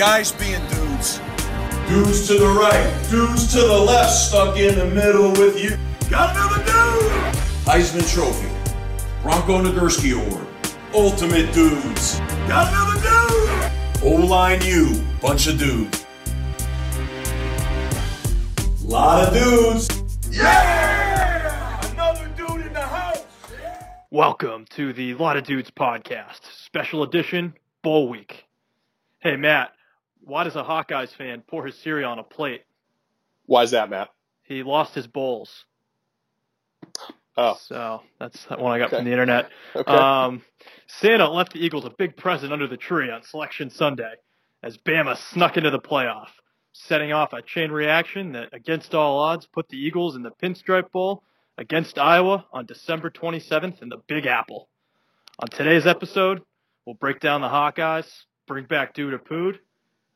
Guys being dudes. Dudes to the right, dudes to the left, stuck in the middle with you. Got another dude! Heisman Trophy. Bronco Nagurski Award. Ultimate dudes. Got another dude! O-line U. Bunch of dudes. Lot of dudes. Yeah! Another dude in the house! Welcome to the Lot of Dudes podcast, special edition, Bowl Week. Hey, Matt, why does a Hawkeyes fan pour his cereal on a plate? Why is that, Matt? He lost his bowls. Oh, So that's that one I got Okay. from the internet. okay. Um, Santa left the Eagles a big present under the tree on Selection Sunday as Bama snuck into the playoff, setting off a chain reaction that, against all odds, put the Eagles in the Pinstripe Bowl against Iowa on December 27th in the Big Apple. On today's episode, we'll break down the Hawkeyes, bring back Dude Pood,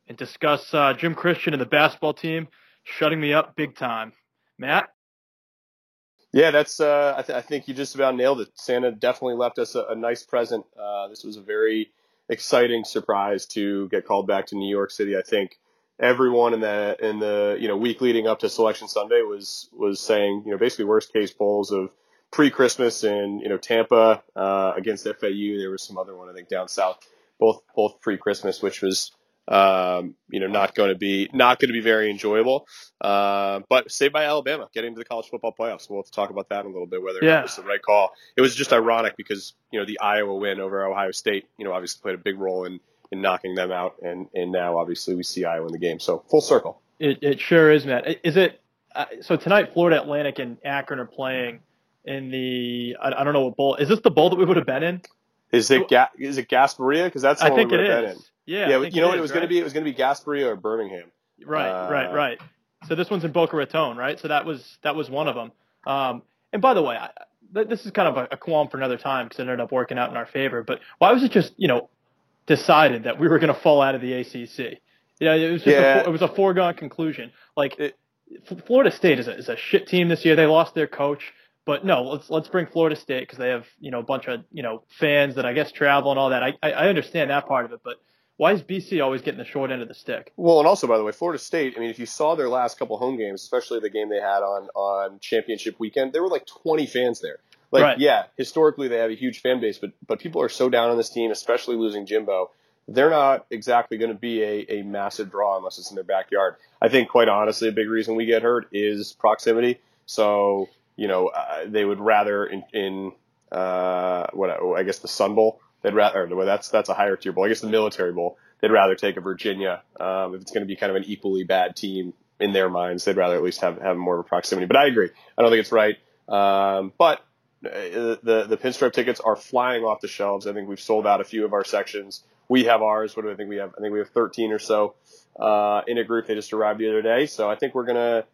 and discuss uh, Jim Christian and the basketball team shutting me up big time. Matt? yeah, that's. Uh, I, th- I think you just about nailed it. Santa definitely left us a, a nice present. Uh, this was a very exciting surprise to get called back to New York City. I think everyone in the in the you know week leading up to Selection Sunday was was saying you know basically worst case bowls of pre Christmas in you know Tampa uh, against FAU. There was some other one I think down south, both both pre Christmas, which was um, you know not going to be not going to be very enjoyable. Uh, but saved by Alabama getting to the college football playoffs. We'll have to talk about that in a little bit whether Yeah. it was the right call. It was just ironic because you know the Iowa win over Ohio State, you know, obviously played a big role in in knocking them out, and and now obviously we see Iowa in the game. So full circle. It, it sure is, Matt. Is it uh, so tonight? Florida Atlantic and Akron are playing in the I, I don't know what bowl. Is this the bowl that we would have been in? Is it Ga- is it Gasparilla? Because that's the I one think we it would have been in. is. Yeah, Yeah, you know what it was going to be? It was going to be Gasparilla or Birmingham. Right, Uh, right, right. So this one's in Boca Raton, right? So that was that was one of them. Um, and by the way, I, this is kind of a, a qualm for another time because it ended up working out in our favor. But why was it just you know decided that we were going to fall out of the ACC? Yeah, it was just Yeah. a, it was a foregone conclusion. Like It- Florida State is a, is a shit team this year. They lost their coach. But no, let's let's bring Florida State because they have you know a bunch of you know fans that I guess travel and all that. I, I I understand that part of it, but why is BC always getting the short end of the stick? Well, and also by the way, Florida State. I mean, if you saw their last couple home games, especially the game they had on on championship weekend, there were like 20 fans there. Like, Right. yeah, historically they have a huge fan base, but but people are so down on this team, especially losing Jimbo. They're not exactly going to be a, a massive draw unless it's in their backyard. I think, quite honestly, a big reason we get hurt is proximity. So, you know, uh, they would rather in, in uh, what I guess the Sun Bowl. They'd rather, well, that's that's a higher tier bowl. I guess the military bowl. They'd rather take a Virginia um, if it's going to be kind of an equally bad team in their minds. They'd rather at least have have more of a proximity. But I agree. I don't think it's right. Um, but uh, the the pinstripe tickets are flying off the shelves. I think we've sold out a few of our sections. We have ours. What do I think we have? I think we have 13 or so uh, in a group. They just arrived the other day, so I think we're gonna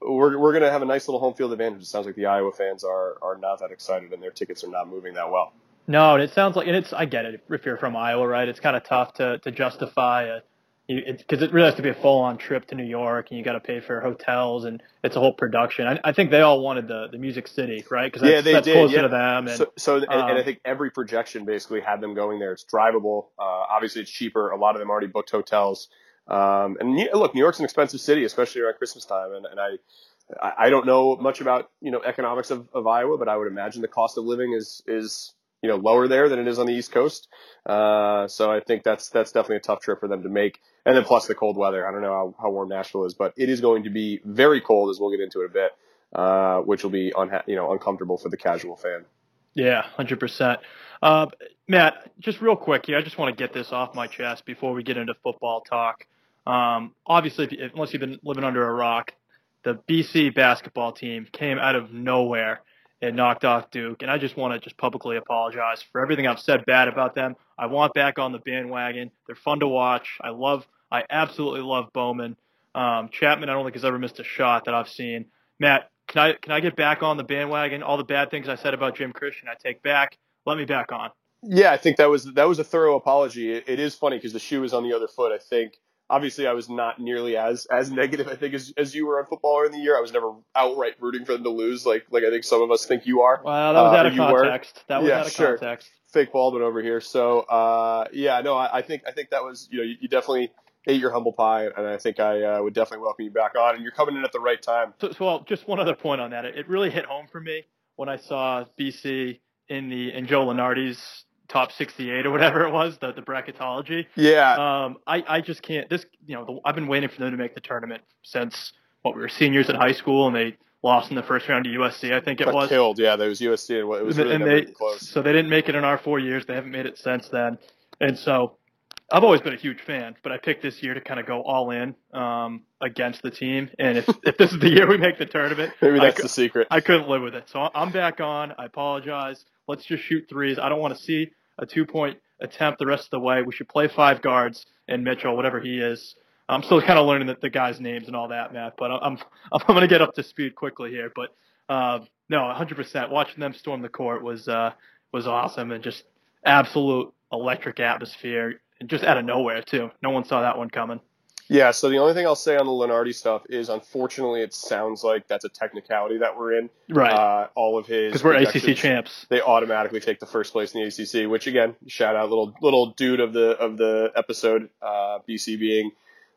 we're we're gonna have a nice little home field advantage. It sounds like the Iowa fans are are not that excited, and their tickets are not moving that well. No, and it sounds like, and it's I get it. If you're from Iowa, right, it's kind of tough to to justify a because it really has to be a full on trip to New York, and you got to pay for hotels, and it's a whole production. I, I think they all wanted the the Music City, right? Because that's, Yeah, they that's did, closer yeah. to them. And So, so and, and I um, think every projection basically had them going there. It's drivable. Uh, obviously, it's cheaper. A lot of them already booked hotels. Um, and look, New York's an expensive city, especially around Christmas time. And, and I, I I don't know much about you know economics of, of Iowa, but I would imagine the cost of living is is you know lower there than it is on the East Coast. Uh, so I think that's that's definitely a tough trip for them to make. And then plus the cold weather. I don't know how, how warm Nashville is, but it is going to be very cold, as we'll get into it a bit, uh, which will be unha- you know uncomfortable for the casual fan. Yeah, hundred percent. Uh, Matt, just real quick here, I just want to get this off my chest before we get into football talk. Um, obviously, if, unless you've been living under a rock, the BC basketball team came out of nowhere and knocked off Duke. And I just want to just publicly apologize for everything I've said bad about them. I want back on the bandwagon. They're fun to watch. I love, I absolutely love Bowman. Um, Chapman, I don't think has ever missed a shot that I've seen. Matt, can I can I get back on the bandwagon? All the bad things I said about Jim Christian, I take back. Let me back on. Yeah, I think that was that was a thorough apology. it, it is funny because the shoe is on the other foot. I think obviously I was not nearly as as negative I think as, as you were on football in the year. I was never outright rooting for them to lose like like I think some of us think you are. Well, that was Uh, out of you were? context. That was Yeah, out of sure. context. Fake Baldwin over here. So uh, yeah, no, I, I think I think that was you know you, you definitely ate your humble pie, and I think I uh, would definitely welcome you back on. And you're coming in at the right time. So, so well, just one other point on that. It, it really hit home for me when I saw BC in the in Joe Lunardi's top 68 or whatever it was, the the bracketology. Yeah, Um, I I just can't. This you know the, I've been waiting for them to make the tournament since what we were seniors in high school, and they lost in the first round to USC. I think it got was. killed. Yeah, that was USC, and it was really and never they close. so they didn't make it in our four years. They haven't made it since then, and so I've always been a huge fan. But I picked this year to kind of go all in um, against the team. And if if this is the year we make the tournament, Maybe that's cou- the secret. I couldn't live with it. So I'm back on. I apologize. Let's just shoot threes. I don't want to see a two point attempt the rest of the way. We should play five guards and Mitchell, whatever he is. I'm still kind of learning the, the guys' names and all that, Matt. But I'm I'm going to get up to speed quickly here. But uh, no, 100%. Watching them storm the court was uh, was awesome and just absolute electric atmosphere, and just out of nowhere too. No one saw that one coming. Yeah, so the only thing I'll say on the Lunardi stuff is, unfortunately, it sounds like that's a technicality that we're in. Right. Uh, all of his Because we're ACC champs. They automatically take the first place in the ACC, which again, shout out little little dude of the of the episode, uh, BC being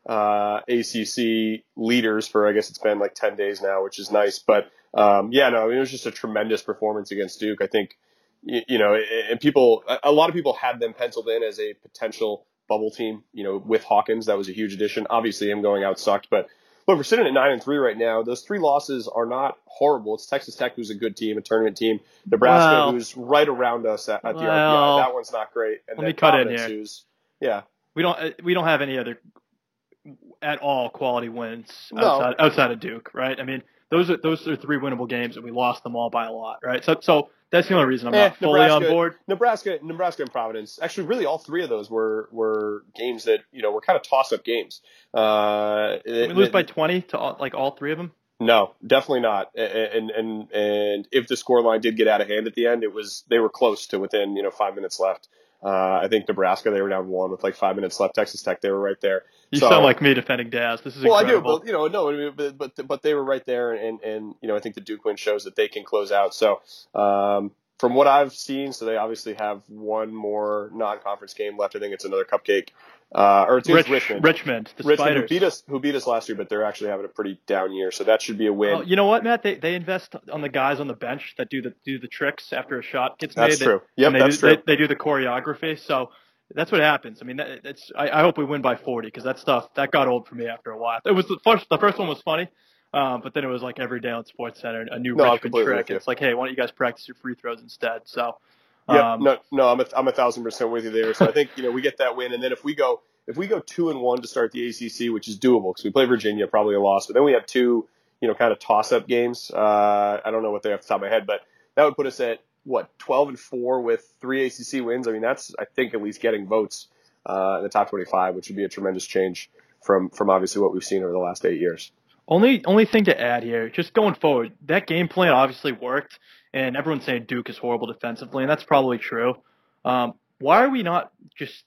uh, ACC leaders for I guess it's been like ten days now, which is nice. But um, yeah, no, I mean, it was just a tremendous performance against Duke. I think you, you know, and people, a- a lot of people had them penciled in as a potential bubble team. You know, with Hawkins, that was a huge addition. Obviously, him going out sucked, but look, we're sitting at nine and three right now. Those three losses are not horrible. It's Texas Tech, who's a good team, a tournament team. Nebraska, who's right around us at, at the RPI. That one's not great. And let then me cut in here. who's yeah, We don't uh, we don't have any other at all quality wins No. outside outside of Duke, right? I mean, those are those are three winnable games, and we lost them all by a lot, right? So so that's the only reason I'm Eh, not fully on board. Nebraska, Nebraska, and Providence. Actually, really, all three of those were were games that you know were kind of toss up games. Uh, Did we lose by 20 to all, like all three of them. No, definitely not. And and and if the scoreline did get out of hand at the end, it was they were close to within you know five minutes left. Uh, I think Nebraska they were down one with like five minutes left. Texas Tech they were right there. You So- sound like me defending Daz. This is well, incredible. I do, but you know, no, I mean, but, but but they were right there, and and you know, I think the Duke win shows that they can close out. So, um, from what I've seen, so they obviously have one more non-conference game left. I think it's another cupcake, uh, or it's Rich, Richmond. Richmond, the Richmond who beat us, who beat us last year, but they're actually having a pretty down year, so that should be a win. Well, you know what, Matt? They they invest on the guys on the bench that do the do the tricks after a shot gets That's made. true. They, Yep, that's do, true. They, they do the choreography, so that's what happens. I mean, that, it's I, I hope we win by 40 because that stuff that got old for me after a while. It was the first the first one was funny, um, but then it was like every day on Sports Center a new No, Richmond trick. It's like, hey, why don't you guys practice your free throws instead? So. Yeah, um, no, no, I'm a, I'm a thousand percent with you there. So I think you know we get that win, and then if we go if we go two and one to start the ACC, which is doable because we play Virginia, probably a loss, but then we have two you know kind of toss up games. Uh, I don't know what they have off the top of my head, but that would put us at what 12 and four with three ACC wins. I mean that's I think at least getting votes uh, in the top 25, which would be a tremendous change from from obviously what we've seen over the last eight years. Only only thing to add here, just going forward, that game plan obviously worked, and everyone's saying Duke is horrible defensively, and that's probably true. Um, why are we not just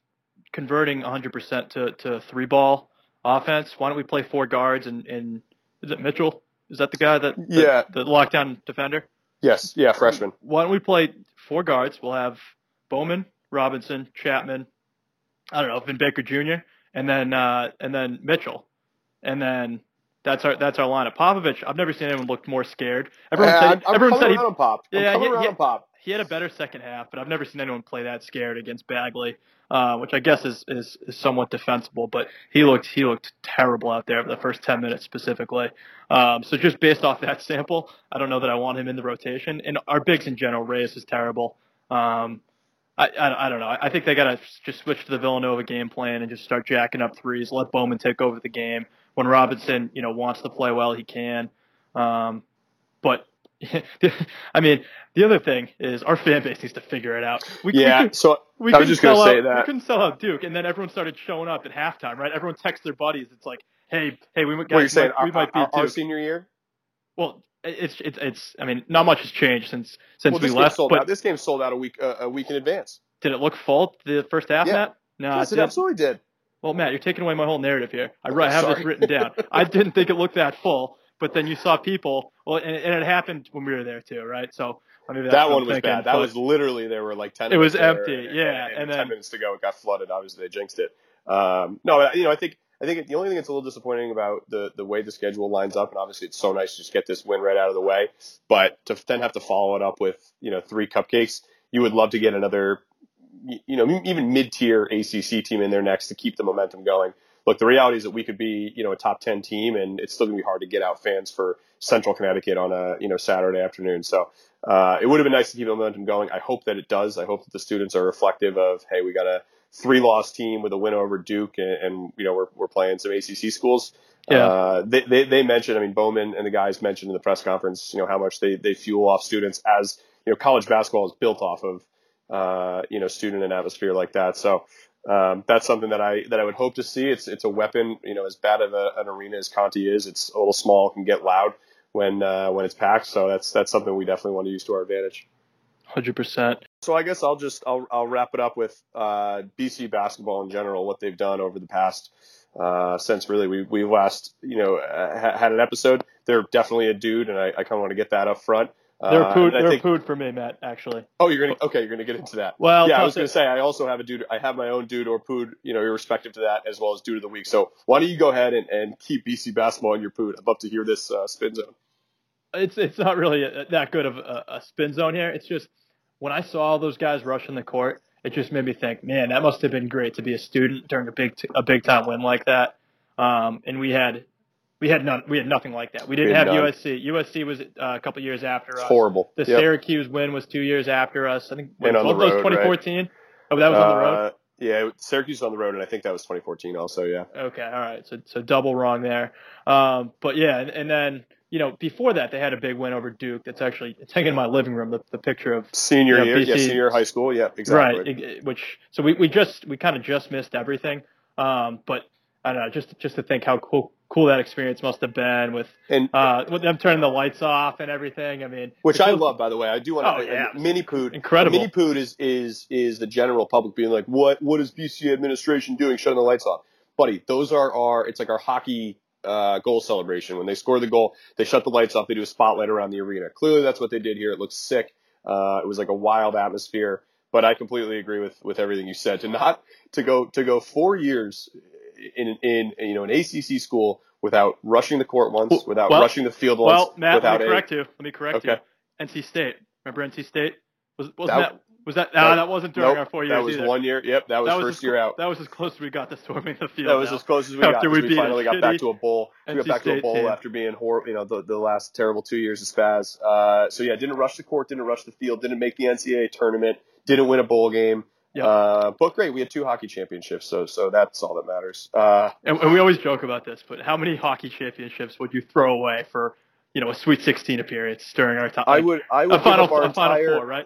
converting 100% to, to three ball offense? Why don't we play four guards and, and is it Mitchell? Is that the guy that the, Yeah. the lockdown defender? Yes, yeah, freshman. Why don't we play four guards? We'll have Bowman, Robinson, Chapman, I don't know, Vin Baker Jr. and then uh, and then Mitchell, and then that's our that's our lineup. Popovic, I've never seen anyone look more scared. Everyone said I'm, everyone said he, pop. I'm Yeah, he- he- pop. he had a better second half, but I've never seen anyone play that scared against Bagley, uh, which I guess is, is is somewhat defensible. But he looked he looked terrible out there for the first ten minutes specifically. Um, so just based off that sample, I don't know that I want him in the rotation. And our bigs in general, Reyes is terrible. Um, I, I, I don't know. I think they got to just switch to the Villanova game plan and just start jacking up threes. Let Bowman take over the game. When Robinson, you know, wants to play well, he can. Um, but I mean, the other thing is our fan base needs to figure it out. We, yeah, we could, so we I was just going to say out, that we couldn't sell out Duke, and then everyone started showing up at halftime. Right? Everyone texts their buddies. It's like, hey, hey, we, guys, what are you saying? we, we might our, beat our, Duke. senior year. Well, it's it's it's. I mean, not much has changed since since well, we left. Sold but out. This game sold out a week uh, a week in advance. Did it look full the first half, Yeah. Matt? No, yes, it it absolutely did. Well, Matt, you're taking away my whole narrative here. I, I have this written down. I didn't think it looked that full, but then you saw people. Well, and, and it happened when we were there too, right? So I mean, That one was thinking, bad. That was literally there were like ten. It was empty, and- yeah, And, and ten minutes to go, it got flooded. Obviously, they jinxed it. Um, no, you know, I think I think the only thing that's a little disappointing about the the way the schedule lines up, and obviously it's so nice to just get this win right out of the way, but to then have to follow it up with you know three cupcakes, you would love to get another, you know, even mid tier ACC team in there next to keep the momentum going. Look, the reality is that we could be, you know, a top 10 team and it's still going to be hard to get out fans for central Connecticut on a, you know, Saturday afternoon. So, uh, it would have been nice to keep the momentum going. I hope that it does. I hope that the students are reflective of, hey, we got a three loss team with a win over Duke and, and you know, we're, we're playing some ACC schools. Yeah. Uh, they, they, they mentioned, I mean, Bowman and the guys mentioned in the press conference, you know, how much they, they fuel off students as, you know, college basketball is built off of, uh, you know, student and atmosphere like that. So, um, that's something that I that I would hope to see. It's it's a weapon, you know, as bad of a, an arena as Conte is. It's a little small, can get loud when uh, when it's packed. So that's that's something we definitely want to use to our advantage. Hundred percent. So I guess I'll just I'll I'll wrap it up with uh, BC basketball in general, what they've done over the past uh, since really we we last you know uh, ha- had an episode. They're definitely a dude, and I, I kind of want to get that up front. They're Uh, pooed. and They're think- pooed for me, Matt. Actually. Oh, you're gonna okay. You're gonna get into that. Well, yeah, I was to- gonna say I also have a dude. I have my own dude or pood, you know, irrespective to that, as well as dude of the week. So why don't you go ahead and, and keep BC basketball in your pood? I'd love to hear this uh, spin zone. it's it's not really a, that good of a, a spin zone here. It's just when I saw all those guys rushing the court, it just made me think, man, that must have been great to be a student during a big t- a big time win like that. Um, and we had we had none we had nothing like that. We didn't We have none. USC. USC was uh, a couple years after It's us. horrible. The Yep. Syracuse win was two years after us. I think both the those road, right? 2014. Oh, that was on the road. Uh, yeah, Syracuse was on the road, and I think that was 2014 also. Yeah. Okay, all right. So so double wrong there. Um, but yeah, and, and then you know before that they had a big win over Duke. That's actually it's hanging in my living room. The, the picture of Senior Yeah, year, yeah, senior high school, yeah, exactly. right, which so we, we just we kind of just missed everything. Um, but I don't know, just just to think how cool cool that experience must have been with And uh with them turning the lights off and everything. I mean, which I love, by the way. I do want to. Oh, yeah. Mini pood, Incredible. Mini pood is is is the general public being like, what what is BC administration doing, shutting the lights off, buddy? Those are our. It's like our hockey uh, goal celebration. When they score the goal, they shut the lights off. They do a spotlight around the arena. Clearly, that's what they did here. It looks sick. Uh, it was like a wild atmosphere. But I completely agree with with everything you said. To not to go to go four years in in you know an ACC school without rushing the court once, without Well- rushing the field once, Well, Matt, let me a correct you. Let me correct Okay. you. NC State. Remember NC State? Was was That- that, was that? No, that- that wasn't during Nope, our four years that was either. one year. Yep, that was that was first as, year out. That was as close as we got to storming the field. That was now. as close as we got. After 'cause we we, finally got back to a bowl. We got NC back to a bowl team. after being horrible, you know, the, the last terrible two years of Spaz. Uh, so yeah, didn't rush the court, didn't rush the field, didn't make the NCAA tournament, didn't win a bowl game. Yep. Uh, but great, we had two hockey championships, so so that's all that matters. Uh, And, and we always joke about this, but how many hockey championships would you throw away for, you know, a Sweet 16 appearance during our time? I would, I would a final, give up our a final entire. four, right?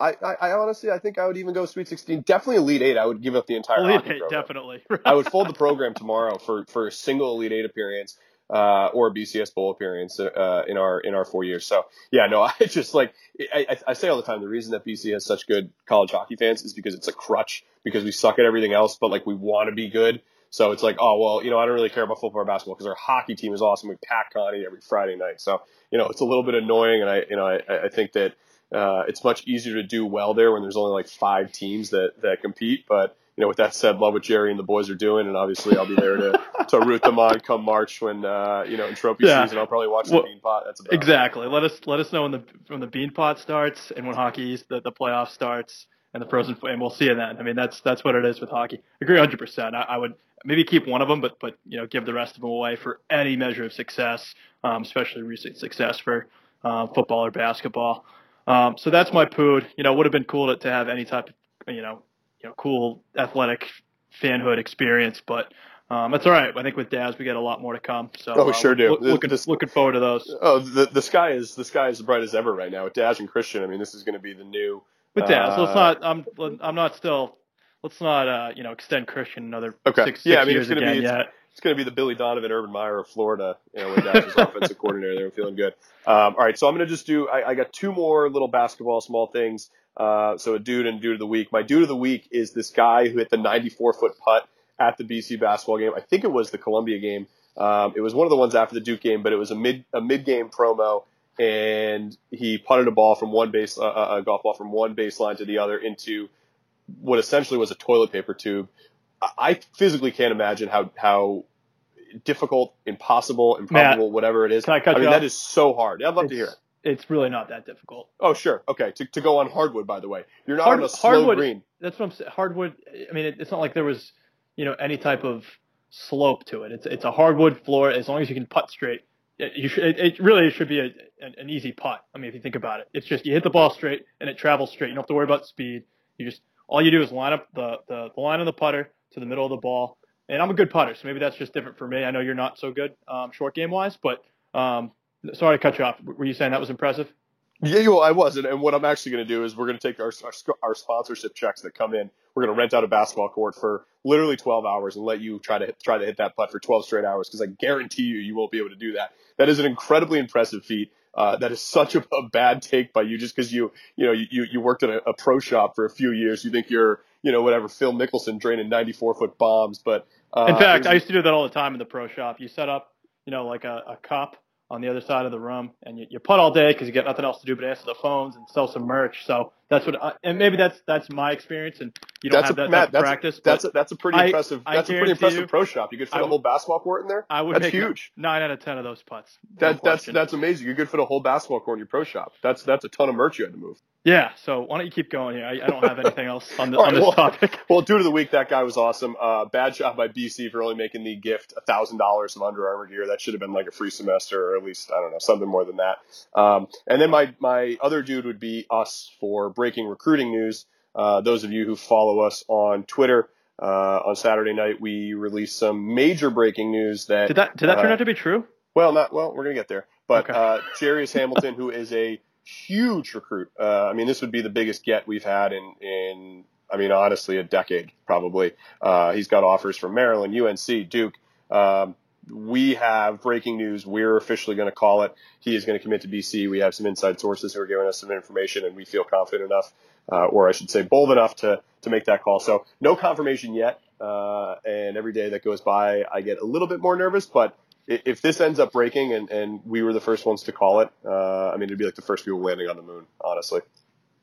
I, I, I honestly, I think I would even go Sweet 16, definitely Elite Eight. I would give up the entire. Elite Eight, program. definitely. I would fold the program tomorrow for for a single Elite Eight appearance uh, or a BCS bowl appearance uh, in our in our four years. So yeah, no, I just like I, I, I say all the time. The reason that BC has such good college hockey fans is because it's a crutch because we suck at everything else, but like we want to be good. So it's like, oh well, you know, I don't really care about football or basketball because our hockey team is awesome. We pack Conte every Friday night, so you know it's a little bit annoying, and I you know I, I think that uh, it's much easier to do well there when there's only like five teams that that compete. But you know, with that said, love what Jerry and the boys are doing, and obviously I'll be there to to root them on come March when uh, you know in trophy Yeah. season. I'll probably watch Well, the Bean Pot. That's about it. Exactly. Let us let us know when the when the bean pot starts and when hockey's the, the playoff starts and the frozen and we'll see you then. I mean that's that's what it is with hockey. I agree 100. percent I, I would maybe keep one of them, but but you know give the rest of them away for any measure of success, um, especially recent success for um, football or basketball. Um, so that's my pood. You know, would have been cool to, to have any type of you know you know cool athletic fanhood experience, but Um, that's all right. I think with Daz we got a lot more to come. So Oh, uh, sure do. look- looking This- looking forward to those. Oh, the the sky is the sky is as bright as ever right now with Daz and Christian. I mean, this is going to be the new. With Daz, let's uh, not. I'm I'm not still. Let's not uh, you know extend Christian another Okay. six, Yeah, six I mean, years it's again be- it's- yet. It's going to be the Billy Donovan, Urban Meyer of Florida. You know, when Daz was offensive coordinator, they were feeling good. Um, all right, so I'm going to just do. I, I got two more little basketball small things. Uh, so a dude and dude of the week. My dude of the week is this guy who hit the 94 foot putt at the BC basketball game. I think it was the Columbia game. Um, it was one of the ones after the Duke game, but it was a mid a mid game promo, and he putted a ball from one base uh, a golf ball from one baseline to the other into what essentially was a toilet paper tube. I I physically can't imagine how how difficult, impossible, improbable, whatever it is. can I cut mean, you that off? is so hard. I'd love to hear it. It's really not that difficult. Oh, sure. Okay. To, to go on hardwood, by the way, you're not Hard- on a slow hardwood- green. That's what I'm saying. Hardwood. I mean, it, it's not like there was, you know, any type of slope to it. It's it's a hardwood floor. As long as you can putt straight, it, you should, it, it really should be a, an, an easy putt. I mean, if you think about it, it's just you hit the ball straight and it travels straight. You don't have to worry about speed. You just all you do is line up the the, the line of the putter to the middle of the ball. And I'm a good putter, so maybe that's just different for me. I know you're not so good um, short game wise, but um, sorry to cut you off. Were you saying that was impressive? Yeah, well, I was, and, and what I'm actually going to do is we're going to take our, our our sponsorship checks that come in. We're going to rent out a basketball court for literally 12 hours and let you try to hit, try to hit that putt for 12 straight hours because I guarantee you you won't be able to do that. That is an incredibly impressive feat. Uh, that is such a, a bad take by you just because you you know you you worked at a, a pro shop for a few years. You think you're you know whatever Phil Mickelson draining 94 foot bombs, but uh, In fact, it I used to do that all the time in the pro shop. You set up, you know, like a, a cup on the other side of the room, and you, you putt all day because you got nothing else to do but answer the phones and sell some merch. So that's what, I, and maybe that's that's my experience, and you don't that's have a, that Matt, that's, practice. that's a, that's a pretty I- impressive. I That's a pretty impressive you- pro shop. You could fit a whole basketball court in there. I would that's make huge. nine out of ten of those putts. No that's that's amazing. You could fit a whole basketball court in your pro shop. That's that's a ton of merch you had to move. yeah. So why don't you keep going here? I, I don't have anything else on, the, on right, this well- topic. Well, due to the week, that guy was awesome. Uh, bad job by BC for only making the gift thousand dollars of Under Armour gear. That should have been like a free semester, or at least I don't know something more than that. Um, and then my my other dude would be us for breaking recruiting news. Uh, those of you who follow us on Twitter. Uh, on Saturday night, we released some major breaking news that Did that did that turn uh, out to be true? Well, not well. We're gonna get there. But Okay. uh, Jarius Hamilton, who is a huge recruit. Uh, I mean, this would be the biggest get we've had in in. I mean, honestly, a decade probably. Uh, he's got offers from Maryland, UNC, Duke. Um, we have breaking news. We're officially going to call it. He is going to commit to BC. We have some inside sources who are giving us some information, and we feel confident enough, uh, or I should say, bold enough to to make that call. So, no confirmation yet. Uh, and every day that goes by, I get a little bit more nervous. But if this ends up breaking, and and we were the first ones to call it, uh, I mean, it'd be like the first people landing on the moon, honestly.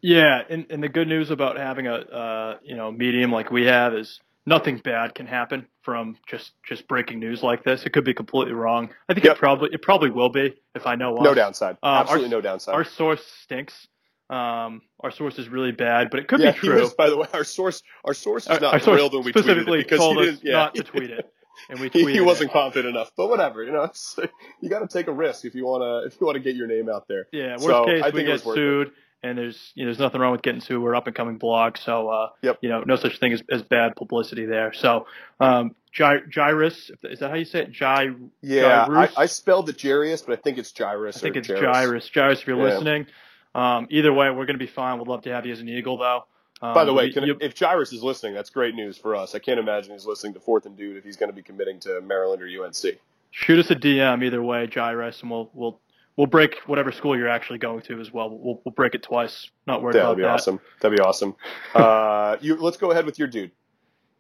Yeah, and, and the good news about having a uh, you know medium like we have is nothing bad can happen from just just breaking news like this. It could be completely wrong. I think Yep. it probably it probably will be if I know us. No downside. Our- Absolutely no downside. Our source stinks. Um, our source is really bad, but it could yeah, be true. was, by the way, our source, our source is not our thrilled when we tweeted specifically it because told he us yeah, not to tweet it, and we he, tweeted he wasn't it. confident enough. But whatever, you know, it's, you got to take a risk if you want to if you want to get your name out there. Yeah, worst So, case I we think it was get worth it. And there's you know there's nothing wrong with getting to. We're an up and coming blog, so uh, Yep. you know no such thing as, as bad publicity there. So um, Gy- Gyrus, is that how you say it? Gy, Yeah, I? I spelled it Jarius, but I think it's Gyrus. I think it's Jairus. Gyrus. Gyrus, if you're Yeah. listening. Um, either way, we're going to be fine. We'd love to have you as an Eagle, though. Um, By the way, you- if Gyrus is listening, that's great news for us. I can't imagine he's listening to Fourth and Dude if he's going to be committing to Maryland or UNC. shoot us a DM either way, Gyrus, and we'll we'll we'll break whatever school you're actually going to as well. We'll we'll break it twice. Not worried That'd about be that. awesome. That'd be awesome. Uh, you let's go ahead with your dude.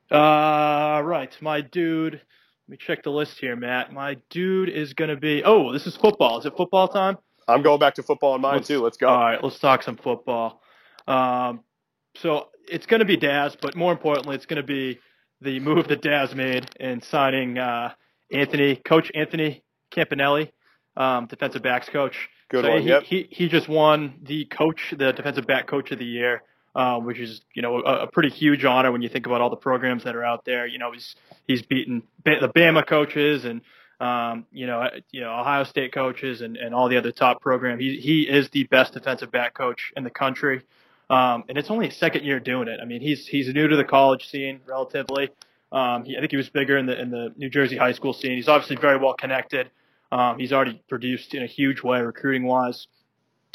Uh, right. My dude. Let me check the list here, Matt. My dude is going to be. Oh, this is football. Is it football time? I'm going back to football in mine Let's- too. Let's go. All right, let's talk some football. Um, so it's going to be Daz, but more importantly, it's going to be the move that Daz made in signing uh, Anthony, Coach Anthony Campanelli, um, defensive backs coach. Good so one. He, Yep. he he just won the coach, the defensive back coach of the year, um, which is you know a, a pretty huge honor when you think about all the programs that are out there. You know he's he's beaten the Bama coaches and um, you know uh, you know Ohio State coaches and, and all the other top programs. He he is the best defensive back coach in the country, um, and it's only his second year doing it. I mean he's he's new to the college scene relatively. Um, he, I think he was bigger in the in the New Jersey high school scene. He's obviously very well connected. Um, he's already produced in a huge way recruiting wise.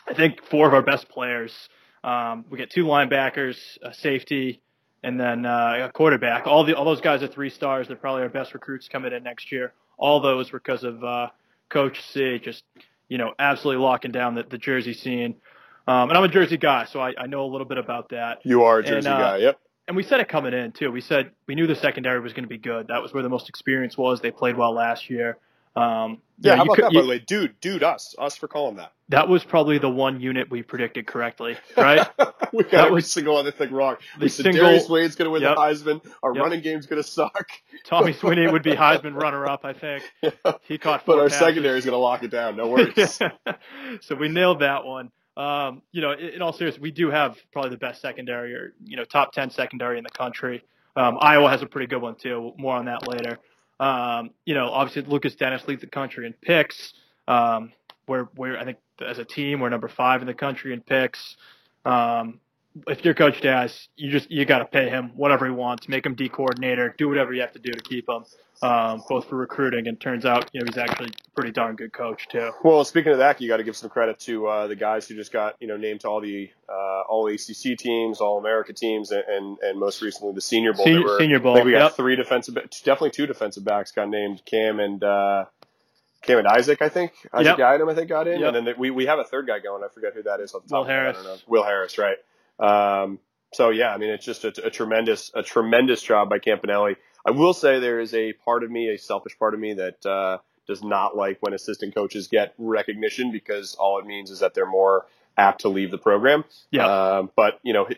I think four of our best players. Um, we get two linebackers, a safety, and then uh, a quarterback. All the all those guys are three stars. They're probably our best recruits coming in next year. All those were because of uh, Coach C just you know absolutely locking down the, the Jersey scene. Um, and I'm a Jersey guy, so I, I know a little bit about that. You are a Jersey And, uh, guy. Yep. And we said it coming in too. We said we knew the secondary was going to be good. That was where the most experience was. They played well last year. Um, Yeah. know, how about could- that, you- by the way, dude? Dude, us, us for calling that. That was probably the one unit we predicted correctly, right? we got That every was single other thing wrong. the We said single- Darius Wade's going to win Yep. the Heisman. Our Yep. running game's going to suck. Tommy Sweeney would be Heisman runner-up, I think. He caught but our passes. secondary's going to lock it down. No worries. so we nailed that one. Um, you know, in, in all seriousness, we do have probably the best secondary, or you know, top ten secondary in the country. Um, Iowa has a pretty good one too. More on that later. Um, you know, obviously Lukas Denis leads the country in picks. Um, we're we're I think as a team we're number five in the country in picks. Um, if you're Coach Daz, you just you got to pay him whatever he wants, make him D coordinator, do whatever you have to do to keep him, um, both for recruiting and turns out you know he's actually a pretty darn good coach too. Well, speaking of that, you got to give some credit to uh, the guys who just got you know named to all the uh, all ACC teams, all America teams, and and, and most recently the Senior Bowl. Senior- were- Senior Bowl, I think we got yep. three defensive, definitely two defensive backs got named. Cam and uh, Cam and Isaac, I think. Isaac Yep. Yiadom, I think, got in, Yep. and then we we have a third guy going. I forget who that is. Off the top Will of my. I Harris. don't know. Will Harris, right? Um, so yeah, I mean, it's just a, a tremendous a tremendous job by Campanelli. I will say there is a part of me, a selfish part of me, that uh, does not like when assistant coaches get recognition because all it means is that they're more apt to leave the program. Yeah. Um, but you know, i-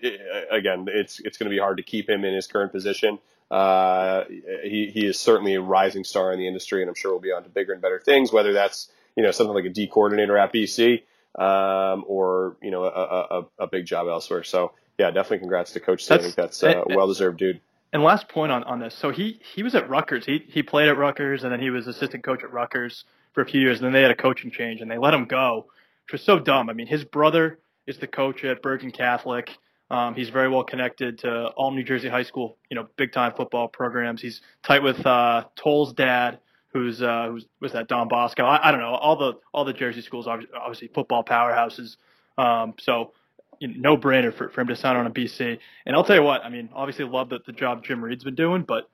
i- again, it's it's going to be hard to keep him in his current position. Uh, he he is certainly a rising star in the industry, and I'm sure we'll be on to bigger and better things. Whether that's you know something like a D coordinator at BC, um, or you know a, a, a- a big job elsewhere. So yeah, definitely congrats to Coach. C. I That's- think that's a and- well deserved dude. And last point on, on this. So he, he was at Rutgers. He, he played at Rutgers and then he was assistant coach at Rutgers for a few years. And then they had a coaching change and they let him go, which was so dumb. I mean, his brother is the coach at Bergen Catholic. Um, he's very well connected to all New Jersey high school, you know, big time football programs. He's tight with, uh, Toll's dad, who's, uh, who's, was that Don Bosco? I, I don't know. All the, all the Jersey schools, are obviously football powerhouses. Um, so, you know, no brainer for, for him to sign on a BC. And I'll tell you what, I mean, obviously love the, the job Jim Reid's been doing, but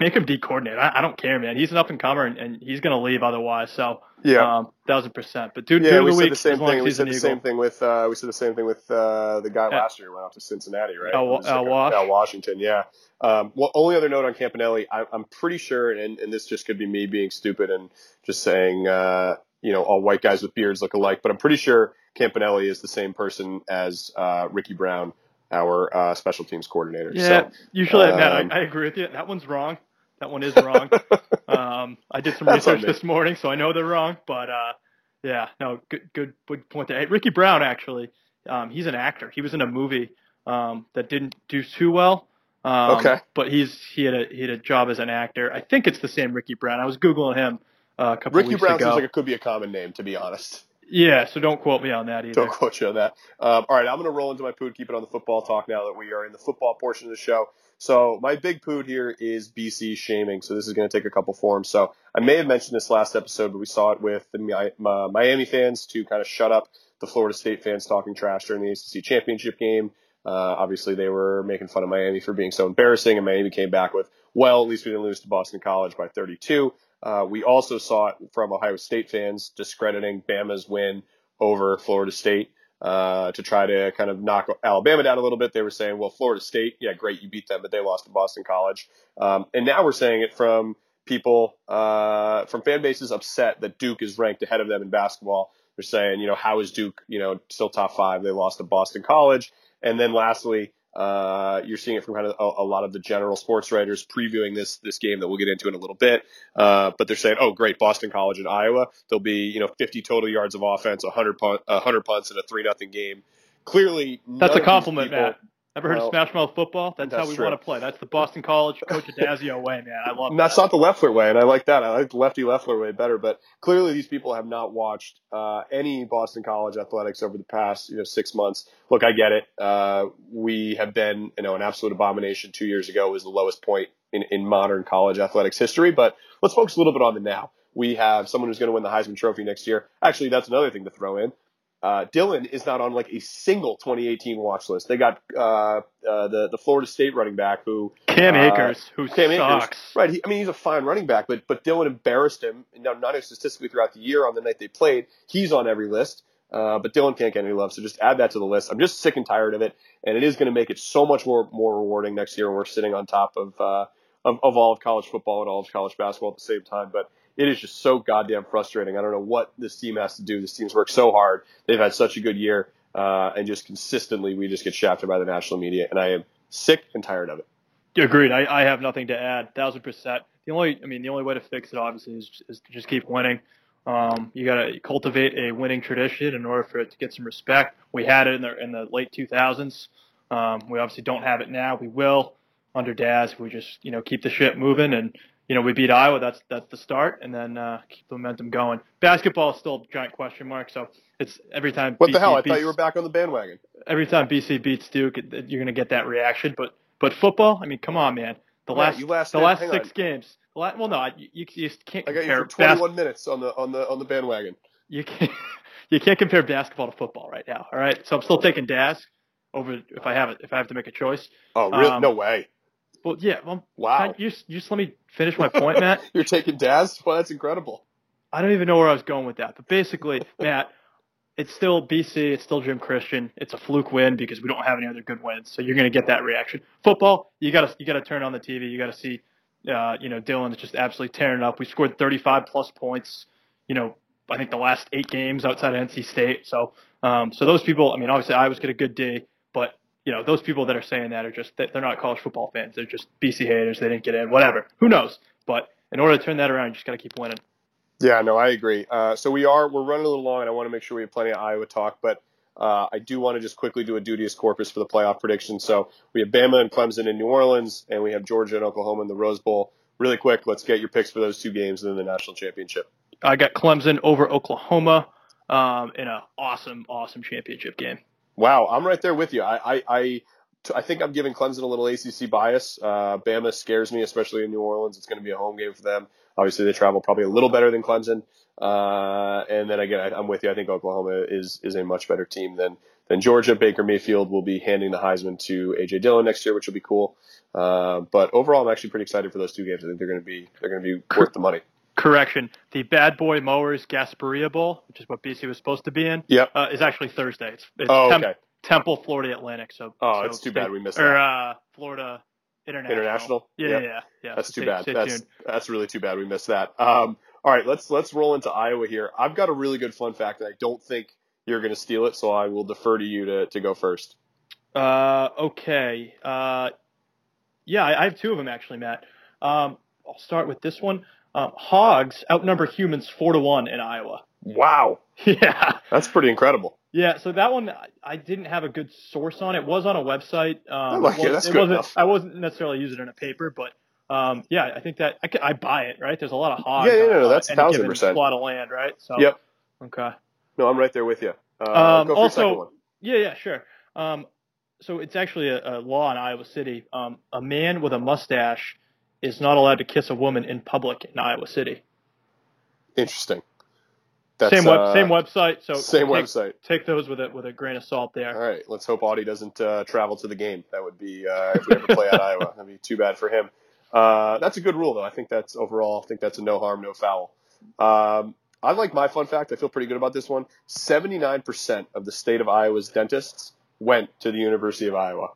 make him D coordinator. I, I don't care, man. He's an up and comer and, and he's going to leave otherwise. So, um, thousand percent. But dude, Yeah, dude we the said week, the same thing. We said the Eagle. same thing with uh, we said the same thing with uh, the guy Yeah. last year who went off to Cincinnati, right? Al- Al like. Al Washington, yeah. Um, well, only other note on Campanelli, I, I'm pretty sure, and, and this just could be me being stupid and just saying, uh, you know, all white guys with beards look alike, but I'm pretty sure Campanelli is the same person as uh, Ricky Brown, our uh, special teams coordinator. Yeah, So, usually, um, I, I agree with you. That one's wrong. That one is wrong. um, I did some research this morning, so I know they're wrong. But uh, yeah, no, good, good, good point there. Hey, Ricky Brown, actually, um, he's an actor. He was in a movie um, that didn't do too well. Um, Okay. But he's he had a he had a job as an actor. I think it's the same Ricky Brown. I was googling him uh, a couple Ricky weeks Brown ago. seems like it could be a common name, to be honest. yeah, so don't quote me on that either. Don't quote you on that. Um, all right, I'm going to roll into my pood, keep it on the football talk now that we are in the football portion of the show. So my big pood here is BC shaming. So this is going to take a couple forms. So I may have mentioned this last episode, but we saw it with the Mi- Miami fans to kind of shut up the Florida State fans talking trash during the ACC championship game. Uh, obviously, they were making fun of Miami for being so embarrassing, and Miami came back with, well, at least we didn't lose to Boston College by 32. Uh, we also saw it from Ohio State fans discrediting Bama's win over Florida State uh, to try to kind of knock Alabama down a little bit. They were saying, well, Florida State, yeah, great, you beat them, but they lost to Boston College. Um, and now we're saying it from people, uh, from fan bases upset that Duke is ranked ahead of them in basketball. They're saying, you know, how is Duke, you know, still top five? They lost to Boston College. And then lastly, uh, you're seeing it from kind of a, a lot of the general sports writers previewing this this game that we'll get into in a little bit. Uh, but they're saying, oh, great, Boston College and Iowa. There'll be you know 50 total yards of offense, 100 punt, 100 punts in a three nothing game. Clearly, That's a compliment, people- Matt. Ever heard Well, of Smash Mouth football? That's, how we true. want to play. That's the Boston College Coach Addazio way, man. I love That's that. not the Leffler way, and I like that. I like the lefty Leffler way better. But clearly, these people have not watched uh, any Boston College athletics over the past you know six months. Look, I get it. Uh, we have been you know an absolute abomination. Two years ago was the lowest point in, in modern college athletics history. But let's focus a little bit on the now. We have someone who's going to win the Heisman Trophy next year. Actually, that's another thing to throw in. Uh, Dillon is not on like a single 2018 watch list. They got uh, uh, the the Florida State running back who Cam uh, Akers, who Cam sucks. Akers, right? He, I mean, he's a fine running back, but but Dillon embarrassed him. Now, not only statistically throughout the year on the night they played, he's on every list. Uh, but Dillon can't get any love, so just add that to the list. I'm just sick and tired of it, and it is going to make it so much more more rewarding next year when we're sitting on top of, uh, of of all of college football and all of college basketball at the same time. But it is just so goddamn frustrating. I don't know what this team has to do. This team's worked so hard. They've had such a good year, uh, and just consistently we just get shafted by the national media, and I am sick and tired of it. Agreed. I, I have nothing to add. Thousand percent. The only, I mean, the only way to fix it obviously is, is to just keep winning. Um, you got to cultivate a winning tradition in order for it to get some respect. We had it in the in the late 2000s. Um, we obviously don't have it now. We will under Daz. We just you know keep the shit moving and you know we beat Iowa. That's that's the start, and then uh, keep the momentum going. Basketball is still a giant question mark. So it's every time. What the BC hell? I beats, thought you were back on the bandwagon. Every time BC beats Duke, you're going to get that reaction. But but football, I mean, come on, man. The Yeah, last lasted- the last six on. games. The la- well, no, you, you just can't I got you for bas- 21 minutes on the on the on the bandwagon. you can't you can't compare basketball to football right now. All right, so I'm still taking Daz over if I have it if I have to make a choice. Oh, really? Um, no way. Well, yeah. Well, Wow. can you, just- you just let me finish my point, Matt. You're taking Daz? Well, that's incredible. I don't even know where I was going with that, but basically, Matt, it's still BC, it's still Jim Christian. It's a fluke win because we don't have any other good wins, so you're going to get that reaction. Football, you got to you got to turn on the TV, you got to see, uh, you know, Dillon is just absolutely tearing it up. We scored 35 plus points, you know, I think the last eight games outside of NC State. So, um, so those people, I mean, obviously Iowa's got a good day, you know, those people that are saying that are just they're not college football fans. They're just BC haters. They didn't get in, whatever. Who knows? But in order to turn that around, you just got to keep winning. Yeah, no, I agree. Uh, so we are we're running a little long, and I want to make sure we have plenty of Iowa talk, but uh, I do want to just quickly do a duteous corpus for the playoff prediction. So we have Bama and Clemson in New Orleans, and we have Georgia and Oklahoma in the Rose Bowl. Really quick, let's get your picks for those two games and then the national championship. I got Clemson over Oklahoma um, in an awesome, awesome championship game. Wow, I'm right there with you. I I, I, I think I'm giving Clemson a little ACC bias. Uh, Bama scares me, especially in New Orleans. It's going to be a home game for them. Obviously, they travel probably a little better than Clemson. Uh, and then again, I'm with you. I think Oklahoma is is a much better team than than Georgia. Baker Mayfield will be handing the Heisman to AJ Dillon next year, which will be cool. Uh, but overall, I'm actually pretty excited for those two games. I think they're going to be they're going to be worth the money. Correction: the Bad Boy Mowers Gasparilla Bowl, which is what BC was supposed to be in, Yep. uh, is actually Thursday. It's, it's Oh, Tem- okay. Temple, Florida Atlantic. So, Oh, so it's too stay- bad we missed Or that. uh, Florida International. International? Yeah, Yep. yeah, yeah. That's too bad. That's tuned. that's really too bad we missed that. Um, all right, let's let's roll into Iowa here. I've got a really good fun fact, and I don't think you're going to steal it, so I will defer to you to, to go first. Uh, okay. Uh, yeah, I, I have two of them actually, Matt. Um, I'll start with this one. Um, hogs outnumber humans four to one in Iowa. Wow, Yeah. that's pretty incredible. Yeah, so that one I- I didn't have a good source on. It was on a website. Um, like it. That's it good wasn't, enough. I wasn't necessarily using it in a paper, but um, yeah, I think that I, could, I buy it. Right? There's a lot of hogs. Yeah, yeah, no, uh, that's any 1000%. given plot of land, right? So Yep. Okay. No, I'm right there with you. Uh, Um, go for your second one. also, yeah, yeah, sure. Um, so it's actually a, a law in Iowa City. Um, a man with a mustache is not allowed to kiss a woman in public in Iowa City. Interesting. That's, same web, uh, same website. So same take, website. Take those with a with a grain of salt there. All right, let's hope Audie doesn't uh, travel to the game. That would be uh, if we ever play at Iowa. That'd be too bad for him. Uh, that's a good rule, though. I think that's overall. I think that's a no harm, no foul. Um, I like my fun fact. I feel pretty good about this one. Seventy-nine percent of the state of Iowa's dentists went to the University of Iowa.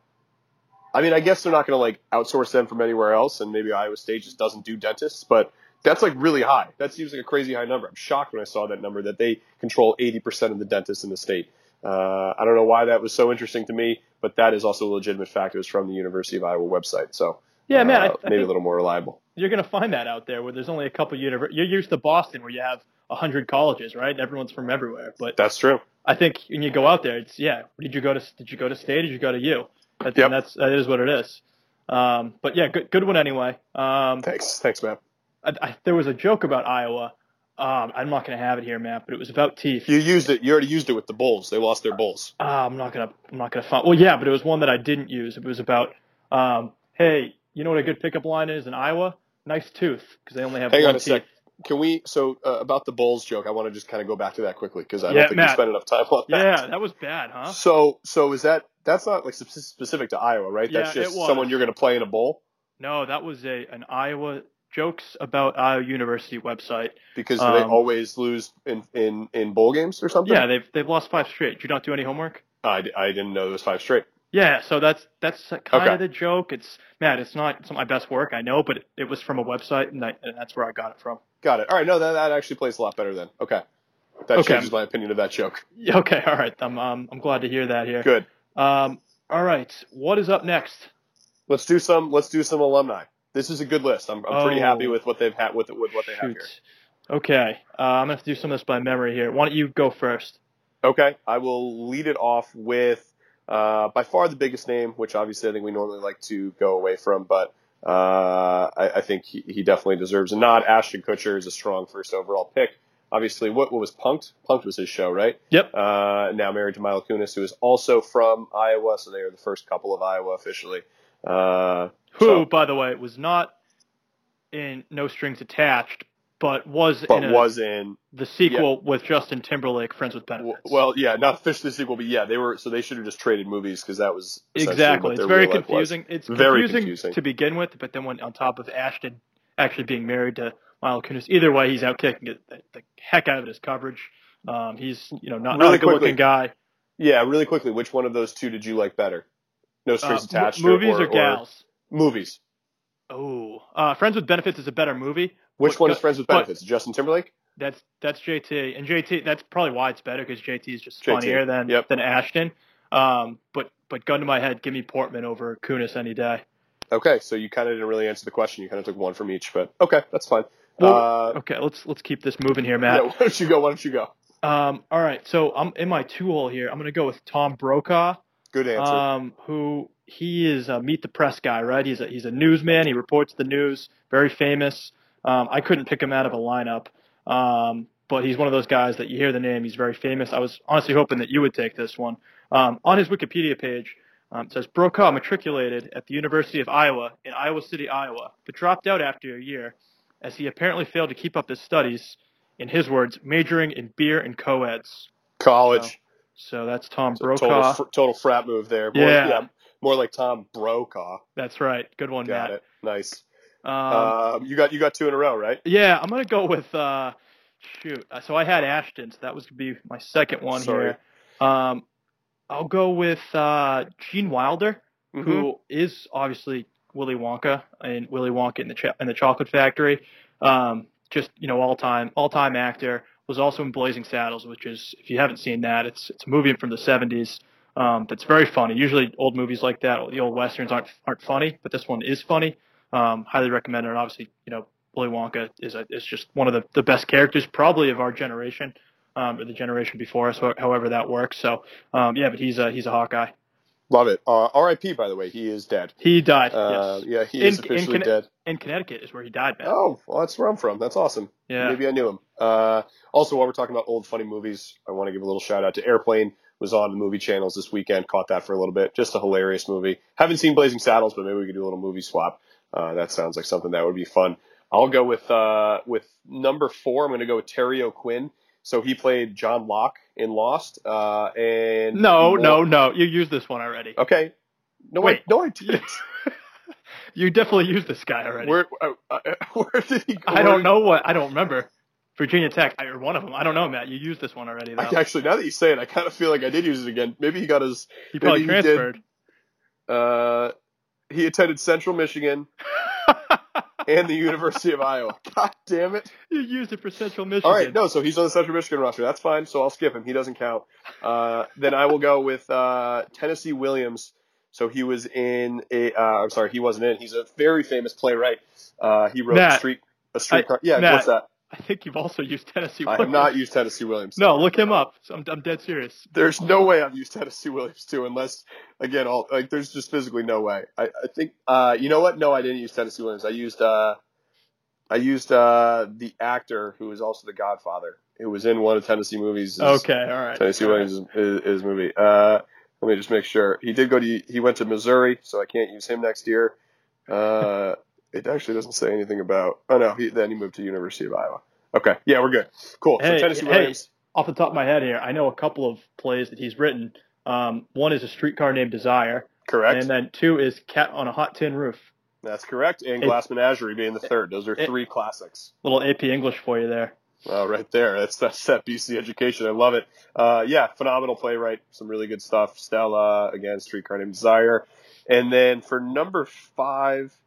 I mean, I guess they're not going to like outsource them from anywhere else, and maybe Iowa State just doesn't do dentists, but that's like really high. That seems like a crazy high number. I'm shocked when I saw that number that they control 80% of the dentists in the state. Uh, I don't know why that was so interesting to me, but that is also a legitimate fact. It was from the University of Iowa website, so Yeah, man, I- uh, I maybe a little more reliable. You're going to find that out there where there's only a couple universities. You're used to Boston where you have a hundred colleges, right? Everyone's from everywhere. But That's true. I think when you go out there, it's yeah. Did you go to Did you go to state? Did you go to U? That's, Yep. that's that is what it is. Um, but yeah, good good one anyway. Um, Thanks, thanks, man. I, I, there was a joke about Iowa. Um, I'm not going to have it here, Matt, but it was about teeth. You used it. You already used it with the Bulls. They lost their Bulls. Ah, I'm not gonna I'm not gonna find. Well, yeah, but it was one that I didn't use. It was about um, hey, you know what a good pickup line is in Iowa? Nice tooth, because they only have Hang one on a teeth. sec. Can we? So uh, about the Bulls joke, I want to just kind of go back to that quickly because I Yeah, don't think Matt. we spent enough time on that. Yeah, that was bad, huh? So so is that that's not like specific to Iowa, right? That's Yeah, just it was. someone you're going to play in a bowl No, that was a an Iowa jokes about Iowa University website. because they Um, always lose in, in in bowl games or something. Yeah, they've they've lost five straight. Did you not do any homework? I, d- I didn't know it was five straight. Yeah, so that's that's kind Okay. of the joke. It's not it's not my best work, I know, but it, it was from a website, and, I, and that's where I got it from. Got it. All right, no, that that actually plays a lot better then. Okay, that Okay. changes my opinion of that joke. Okay, all right. I'm um, I'm glad to hear that here. Good. Um, all right. What is up next? Let's do some. Let's do some alumni. This is a good list. I'm, I'm pretty Oh. happy with what they've had with with what they have here. Okay, uh, I'm gonna have to do some of this by memory here. Why don't you go first? Okay, I will lead it off with uh, by far the biggest name, which obviously I think we normally like to go away from, but uh, I, I think he, he definitely deserves a nod. Ashton Kutcher is a strong first overall pick. Obviously, what, what was Punked? Punked was his show, right? Yep. Uh, now married to Mila Kunis, who is also from Iowa, so they are the first couple of Iowa officially. Uh, Who, so- by the way, was not in No Strings Attached, but was but in a, was in the sequel with Justin Timberlake, Friends with Benefits. well, yeah, not officially the sequel, but yeah, they were so they should have just traded movies because that was exactly. It's very real life was. confusing. It's Very confusing, confusing. to begin with, but then when on top of Ashton actually being married to Mila Kunis, either way, he's out kicking it, the, the heck out of his coverage. Um, he's you know not, not a good-looking guy. Yeah, really quickly, which one of those two did you like better? No Uh, strings mo- attached. movies or, or gals? movies. Oh, uh, Friends with Benefits is a better movie. Which But- one is Friends with but- Benefits? Justin Timberlake. That's that's JT, and JT. That's probably why it's better because JT is just JT, funnier than yep. than Ashton. Um, but but gun to my head, give me Portman over Kunis any day. Okay, so you kind of didn't really answer the question. You kind of took one from each, but okay, that's fine. Well, uh, Okay, let's let's keep this moving here, Matt. yeah, why don't you go? Why don't you go? Um, all right, so I'm in my two hole here. I'm gonna go with Tom Brokaw, Good answer. um, who he is a meet the press guy, right? He's a he's a newsman. He reports the news. Very famous. Um, I couldn't pick him out of a lineup, um, but he's one of those guys that you hear the name. He's very famous. I was honestly hoping that you would take this one. Um, on his Wikipedia page, um, it says Brokaw matriculated at the University of Iowa in Iowa City, Iowa, but dropped out after a year as he apparently failed to keep up his studies. In his words, majoring in beer and co-eds. College. So that's Tom So Brokaw. total, fr- total frat move there. More, Yeah. More like Tom Brokaw. That's right. Good one, Got Matt. it. Nice. Um, Um, you got you got two in a row, right? yeah, I'm gonna go with uh, shoot. uh, So I had Ashton, so that was gonna be my second one Sorry. here. Um, I'll go with uh, Gene Wilder, Mhm. who is obviously Willy Wonka and Willy Wonka in the Ch- in the Chocolate Factory. Um, just you know, all time all time actor. Was also in Blazing Saddles, which is if you haven't seen that, it's it's a movie from the 70s. Um, that's very funny. Usually, old movies like that, the old westerns aren't aren't funny, but this one is funny. Um, highly recommend it. And obviously, you know, Willy Wonka is a, is just one of the, the best characters probably of our generation, um, or the generation before us, however that works. So, um, yeah, but he's a he's a Hawkeye. Love it. Uh, R.I.P. By the way, he is dead. He died. Uh, yes, Yeah, he In- is in officially Conne- dead. in Connecticut is where he died, man. Oh, well, that's where I'm from. That's awesome. yeah. Maybe I knew him. Uh, also, while we're talking about old funny movies, I want to give a little shout out to Airplane. Was on the movie channels this weekend. Caught that for a little bit. Just a hilarious movie. Haven't seen Blazing Saddles, but maybe we could do a little movie swap. Uh, that sounds like something that would be fun. I'll go with uh, with number four. I'm going to go with Terry O'Quinn. So he played John Locke in Lost. Uh, and No, no, no. You used this one already. Okay. No Wait. wait, no I didn't. You definitely used this guy already. Where uh, uh, where did he? go? I don't know what. I don't remember. Virginia Tech, or one of them. I don't know, Matt. You used this one already, though. I, actually, now that you say it, I kind of feel like I did use it again. Maybe he got his. he probably maybe he did. transferred. Uh, he attended Central Michigan and the University of Iowa. God damn it! you used it for Central Michigan. All right, no, so he's on the Central Michigan roster. That's fine. So I'll skip him. He doesn't count. Uh, then I will go with uh, Tennessee Williams. So he was in a. Uh, I'm sorry, he wasn't in. He's a very famous playwright. Uh, he wrote Matt, a street a streetcar. I- Yeah, Matt, what's that? I think you've also used Tennessee. Williams. I have not used Tennessee Williams. No, look him up. I'm, I'm dead serious. There's no way I've used Tennessee Williams too, unless again, all like there's just physically no way. I, I think uh, you know what? No, I didn't use Tennessee Williams. I used uh, I used uh, the actor who was also the Godfather, who was in one of Tennessee movies. Okay, all right. Tennessee All right. Williams is, is, is movie. Uh, let me just make sure. He did go to he went to Missouri, so I can't use him next year. Uh, it actually doesn't say anything about. Oh no, he, then he moved to University of Iowa. Okay, yeah, we're good. Cool. Hey, so Tennessee hey. Williams. Off the top of my head here, I know a couple of plays that he's written. Um, one is a streetcar named Desire, Correct. and then two is Cat on a Hot Tin Roof. That's correct. And Glass Menagerie being the third. Those are three classics. Little AP English for you there. Oh, right there. That's that's that BC education. I love it. Uh, yeah, phenomenal playwright. Some really good stuff. Stella again, Streetcar Named Desire, and then for number five,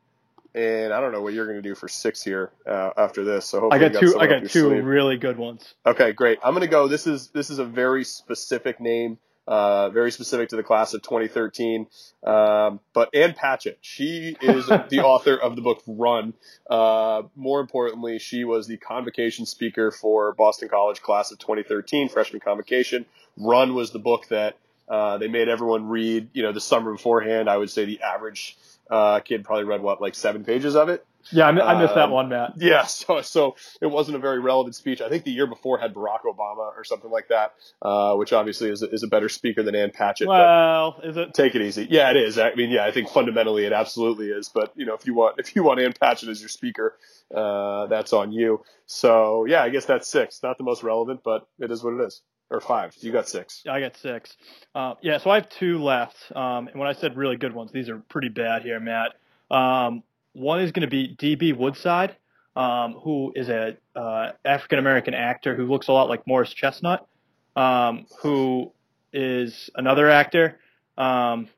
and I don't know what you're going to do for six here uh, after this. So I hopefully got two. I got two sleeve. really good ones. Okay, great. I'm going to go. This is this is a very specific name, uh, very specific to the class of 2013. Um, but Ann Patchett, she is the author of the book Run. Uh, more importantly, she was the convocation speaker for Boston College class of 2013, freshman convocation. Run was the book that uh, they made everyone read. You know, the summer beforehand. I would say the average uh, kid probably read what, like seven pages of it. Yeah, I, mi- I missed that Um, one, Matt. Yeah, so so it wasn't a very relevant speech. I think the year before had Barack Obama or something like that, uh, which obviously is a, is a better speaker than Ann Patchett. Well, is it? take it easy. Yeah, it is. I mean, yeah, I think fundamentally it absolutely is. But you know, if you want if you want Ann Patchett as your speaker, uh, that's on you. So yeah, I guess that's six. Not the most relevant, but it is what it is. Or five. You got six. I got six. Uh, yeah, so I have two left. Um, and when I said really good ones, these are pretty bad here, Matt. Um, one is going to be DB Woodside, um, who is a uh, African American actor who looks a lot like Morris Chestnut, um, who is another actor. Um,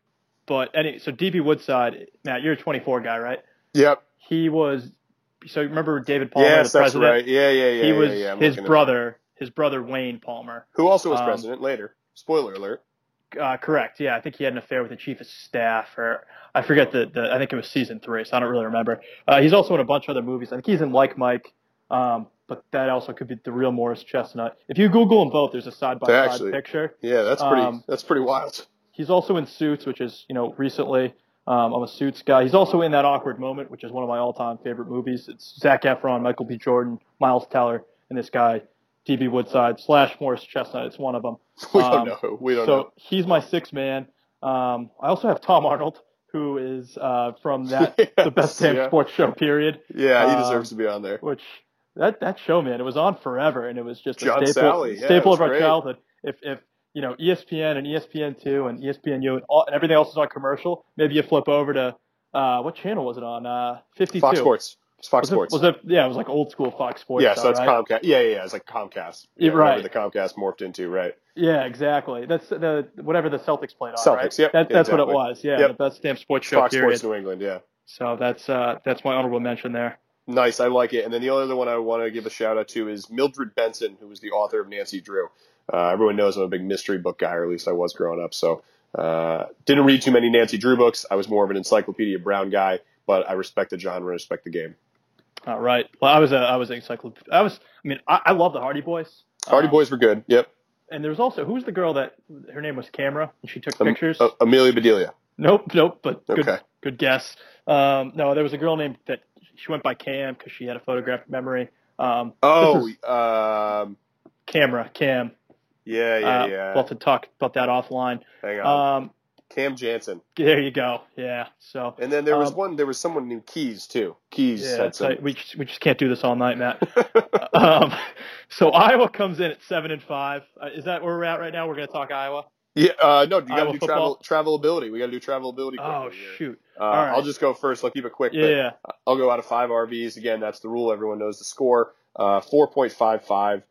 but any so DB Woodside, Matt, you're a 24 guy, right? Yep. He was. So remember David Palmer, yes, the that's president? right. Yeah, yeah, yeah. he was yeah, yeah. His brother. His brother Wayne Palmer. Who also was um, president later. Spoiler alert. Uh, correct. Yeah, I think he had an affair with the chief of staff, or I forget the, the I think it was season three, so I don't really remember. Uh, he's also in a bunch of other movies. I think he's in Like Mike, um, but that also could be the real Morris Chestnut. If you Google them both, there's a side by side picture. Yeah, that's pretty. Um, that's pretty wild. He's also in Suits, which is you know recently. Um, I'm a Suits guy. He's also in that awkward moment, which is one of my all-time favorite movies. It's Zac Efron, Michael B. Jordan, Miles Teller, and this guy, DB Woodside slash Morris Chestnut. It's one of them. We don't um, know. We don't so know. he's my sixth man. Um, I also have Tom Arnold, who is uh, from that the best damn yeah. sports show period. Yeah, he um, deserves to be on there. Which that that show, man, it was on forever, and it was just John a staple, Sally, staple of our great. childhood. If if you know ESPN and ESPN two and E ESPNU and, all, and everything else is on commercial, maybe you flip over to uh, what channel was it on? Uh, fifty two. Fox Sports. It's Fox Was it, Sports. was it? Yeah, it was like old school Fox Sports. yeah, so that's right? Comcast. Yeah, yeah, yeah. It's like Comcast. Yeah, right. The Comcast morphed into, right? Yeah, exactly. That's the whatever the Celtics played on. Celtics, right? yep, That, that's what it was. Yeah, Yep. the best damn sports show Fox period. Sports New England, yeah. So that's uh, that's my honorable mention there. Nice, I like it. And then the only other one I want to give a shout out to is Mildred Benson, who was the author of Nancy Drew. Uh, everyone knows I'm a big mystery book guy, or at least I was growing up. So uh, didn't read too many Nancy Drew books. I was more of an Encyclopedia Brown guy, but I respect the genre, respect the game. All right. Well, I was a I was encyclopedia. I was. I mean, I, I love the Hardy Boys. Hardy Um, Boys were good. Yep. And there was also who's the girl that her name was Camera and she took Um, pictures. uh, Amelia Bedelia. Nope, nope. But good, Okay. good guess. Um, no, there was a girl named that she went by Cam because she had a photographic memory. Um, Oh, um, Camera, Cam. yeah, yeah, uh, yeah. We'll have to talk about that offline. Hang on. Um, Cam Jansen. there you go. Yeah. So And then there was Um, one. There was someone named Keys too. Keys yeah, had some. right. we just, we just can't do this all night, Matt. um, so Iowa comes in at seven and five. Uh, is that where we're at right now? We're going to talk Iowa. yeah. Uh, no, you got to do football? travel travelability. We got to do travelability. Oh shoot. Uh, All right. I'll just go first. I'll keep it quick. but Yeah. I'll go out of five RVs. Again, that's the rule. Everyone knows the score. Uh, 4.55,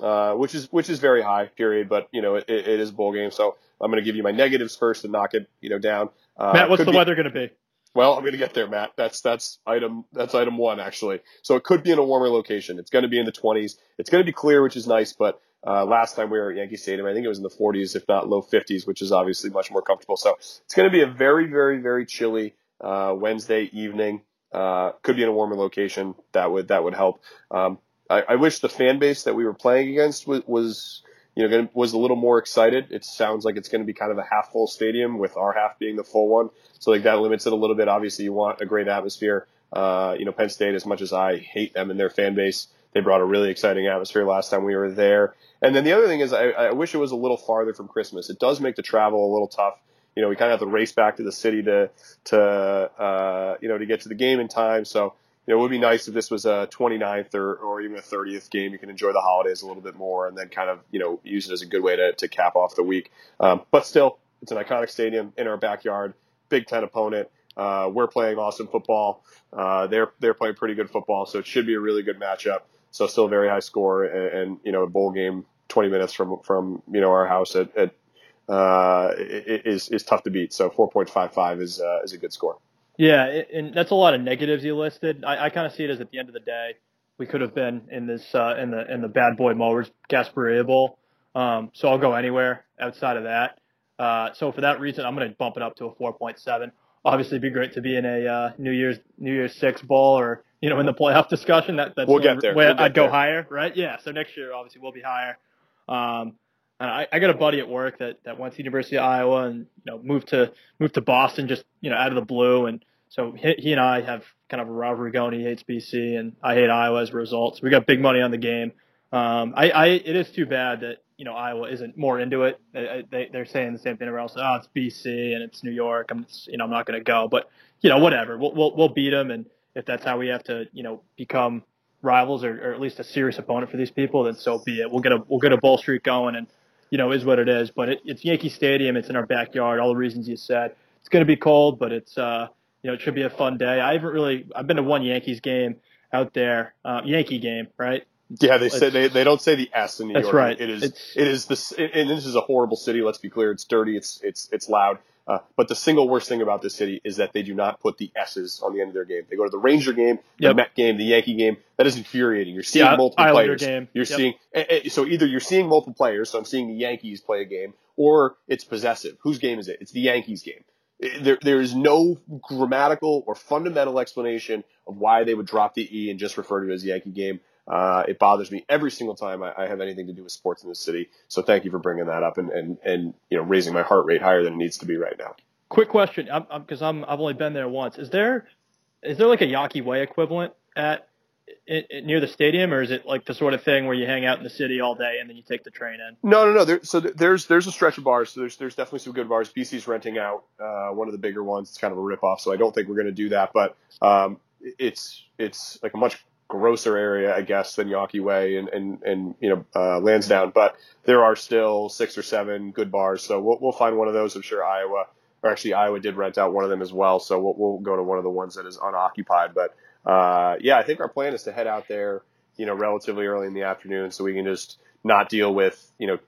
uh, which is which is very high. Period. But you know it, it is a bowl game, so I'm going to give you my negatives first and knock it you know down. Uh, Matt, what's the be- weather going to be? Well, I'm going to get there, Matt. That's that's item that's item one actually. So it could be in a warmer location. It's going to be in the 20s. It's going to be clear, which is nice. But uh, last time we were at Yankee Stadium, I think it was in the 40s, if not low 50s, which is obviously much more comfortable. So it's going to be a very, very, very chilly uh, Wednesday evening. Uh, could be in a warmer location. That would that would help. Um, I, I wish the fan base that we were playing against was, was you know was a little more excited. It sounds like it's going to be kind of a half full stadium with our half being the full one. So like that limits it a little bit. Obviously, you want a great atmosphere. Uh, you know, Penn State, as much as I hate them and their fan base, they brought a really exciting atmosphere last time we were there. And then the other thing is, I, I wish it was a little farther from Christmas. It does make the travel a little tough. you know, we kind of have to race back to the city to to uh, you know to get to the game in time. So you know, it would be nice if this was a 29th or, or even a 30th game. You can enjoy the holidays a little bit more and then kind of, you know, use it as a good way to, to cap off the week. Um, but still, it's an iconic stadium in our backyard, Big Ten opponent. Uh, we're playing awesome football. Uh, they're, they're playing pretty good football. So it should be a really good matchup. So still a very high score and, and you know, a bowl game 20 minutes from, from, you know, our house at, at uh, is, is tough to beat. So 4.55 is, uh, is a good score. Yeah, and that's a lot of negatives you listed. I, I kind of see it as at the end of the day, we could have been in this uh, in the in the bad boy mowers Gasparilla Bowl. Um, so I'll go anywhere outside of that. Uh, so for that reason, I'm going to bump it up to a 4.7. Obviously, it'd be great to be in a uh, New Year's New Year's Six bowl or you know in the playoff discussion. That that's we'll get there. Where we'll I'd go higher, right? Yeah. So next year, obviously, we'll be higher. Um, I, I got a buddy at work that that went to University of Iowa and you know moved to moved to Boston just you know out of the blue and so he, he and I have kind of a rivalry going. He hates BC, and I hate Iowa as a result. So we got big money on the game. Um, I, I it is too bad that you know Iowa isn't more into it. They, they're saying the same thing everywhere else. Oh, it's BC and it's New York. I'm you know I'm not going to go, but you know whatever. We'll, we'll we'll beat them, and if that's how we have to you know become rivals or, or at least a serious opponent for these people, then so be it. We'll get a we'll get a bull streak going, and you know is what it is. But it, it's Yankee Stadium. It's in our backyard. All the reasons you said. It's going to be cold, but it's uh you know, it should be a fun day. I haven't really, I've been to one Yankees game out there, uh, Yankee game, right? Yeah, they say they, they don't say the S in New That's York. right. It is It's- it is this and this is a horrible city. Let's be clear. It's dirty. It's it's it's loud. Uh, but the single worst thing about this city is that they do not put the S's on the end of their game. They go to the Ranger game, the Yep. Met game, the Yankee game. That is infuriating. You're seeing Yeah, multiple Islander players. game. You're Yep. seeing eh, eh, so either you're seeing multiple players. So I'm seeing the Yankees play a game, or it's possessive. Whose game is it? It's the Yankees game. Eh, There, there is no grammatical or fundamental explanation of why they would drop the E and just refer to it as Yankee game. Uh, it bothers me every single time I, I have anything to do with sports in this city. So thank you for bringing that up and, and, and you know raising my heart rate higher than it needs to be right now. Quick question, I'm, I'm, I'm, I've only been there once. Is there, is there like a Yawkey Way equivalent at, i i near the stadium or is it like the sort of thing where you hang out in the city all day and then you take the train in? No, no, no. There, so there's there's a stretch of bars. So there's there's definitely some good bars. BC's renting out uh, one of the bigger ones. It's kind of a ripoff, so I don't think we're going to do that. But um, it's it's like a much grosser area, I guess, than Yawkey Way and and and you know uh, Lansdowne. But there are still six or seven good bars. So we'll we'll find one of those. I'm sure Iowa, or actually Iowa did rent out one of them as well. So we'll we'll go to one of the ones that is unoccupied. But uh, yeah, I think our plan is to head out there, you know, relatively early in the afternoon, so we can just not deal with you know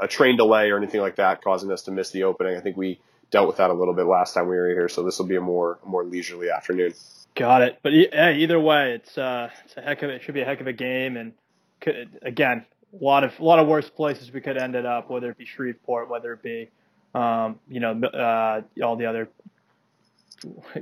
a train delay or anything like that causing us to miss the opening. I think we dealt with that a little bit last time we were here, so this will be a more more leisurely afternoon. Got it. But yeah, either way, it's uh, it's a heck of it should be a heck of a game, and could, again, a lot of a lot of worse places we could end ended up, whether it be Shreveport, whether it be, um, you know, uh, all the other.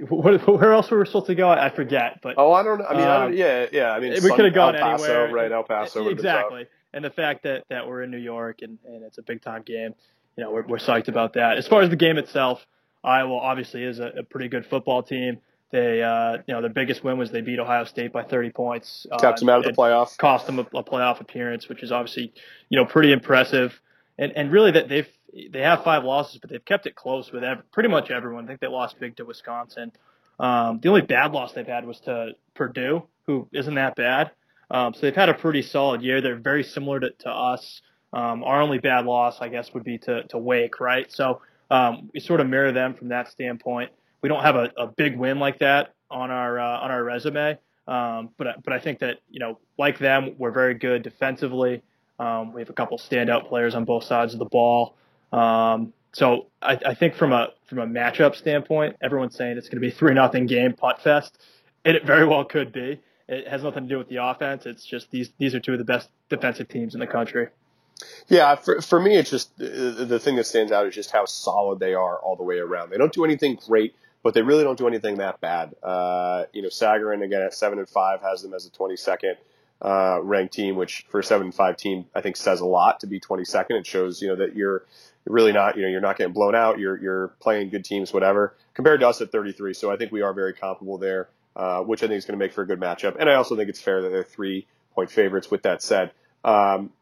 Where, where else were we supposed to go? I forget, but Oh, I don't know. I mean, I Um, don't, yeah, yeah. I mean, we could have gone El Paso, anywhere. right? El Paso, exactly. And the fact that that we're in New York and, and it's a big time game, you know, we're, we're psyched about that. As far as the game itself, Iowa obviously is a, a pretty good football team. They, uh, you know, their biggest win was they beat Ohio State by 30 points. Uh, them out of the playoff. Cost them a, a playoff appearance, which is obviously, you know, pretty impressive. And and really that they've they have five losses, but they've kept it close with ev- pretty much everyone. I think they lost big to Wisconsin. Um, the only bad loss they've had was to Purdue, who isn't that bad. Um, so they've had a pretty solid year. They're very similar to, to us. Um, our only bad loss, I guess, would be to, to Wake, right? So um, we sort of mirror them from that standpoint. We don't have a, a big win like that on our uh, on our resume, um, but but I think that you know, like them, we're very good defensively. Um, we have a couple standout players on both sides of the ball. Um, so I, I think from a from a matchup standpoint, everyone's saying it's going to be three nothing game putt fest, and it very well could be. It has nothing to do with the offense. It's just these these are two of the best defensive teams in the country. Yeah, for, for me, it's just uh, the thing that stands out is just how solid they are all the way around. They don't do anything great, but they really don't do anything that bad. Uh, you know, Sagarin again at seven and five has them as a 22nd uh, ranked team, which for a seven and five team, I think says a lot to be 22nd. It shows you know that you're really not you know you're not getting blown out. You're you're playing good teams, whatever. Compared to us at 33, so I think we are very comparable there, uh, which I think is going to make for a good matchup. And I also think it's fair that they're three point favorites. With that said. Um,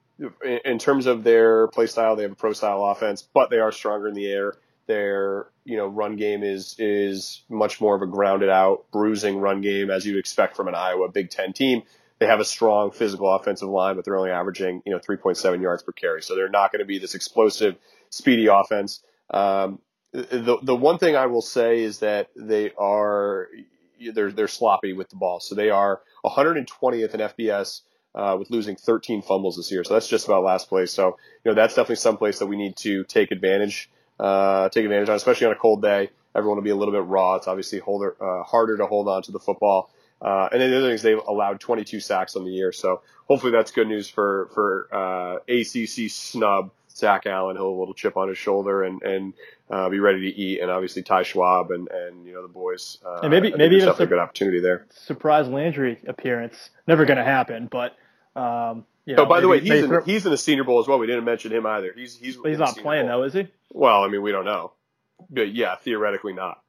in in terms of their play style, they have a pro style offense, but they are stronger in the air Their you know run game is is much more of a grounded out, bruising run game as you'd expect from an Iowa Big Ten team. They have a strong physical offensive line, but they're only averaging you know 3.7 yards per carry, so they're not going to be this explosive, speedy offense. Um, the the one thing I will say is that they are they're they're sloppy with the ball, so they are 120th in FBS uh, with losing 13 fumbles this year. So that's just about last place. So, you know, that's definitely some place that we need to take advantage, uh, take advantage on, especially on a cold day. Everyone will be a little bit raw. It's obviously holder, uh, harder to hold on to the football. Uh, and then the other thing is they've allowed 22 sacks on the year. So hopefully that's good news for, for, uh, ACC snub Zach Allen. He'll have a little chip on his shoulder and, and, uh, be ready to eat. And obviously Ty Schwab and, and, you know, the boys, uh, and maybe, maybe even a good opportunity there. Surprise Landry appearance. Never going to happen, but, um, you know, oh, by the way, he's in, he's in the Senior Bowl as well. We didn't mention him either. He's he's he's not playing Bowl. though, is he? Well, I mean, we don't know, but yeah, theoretically not.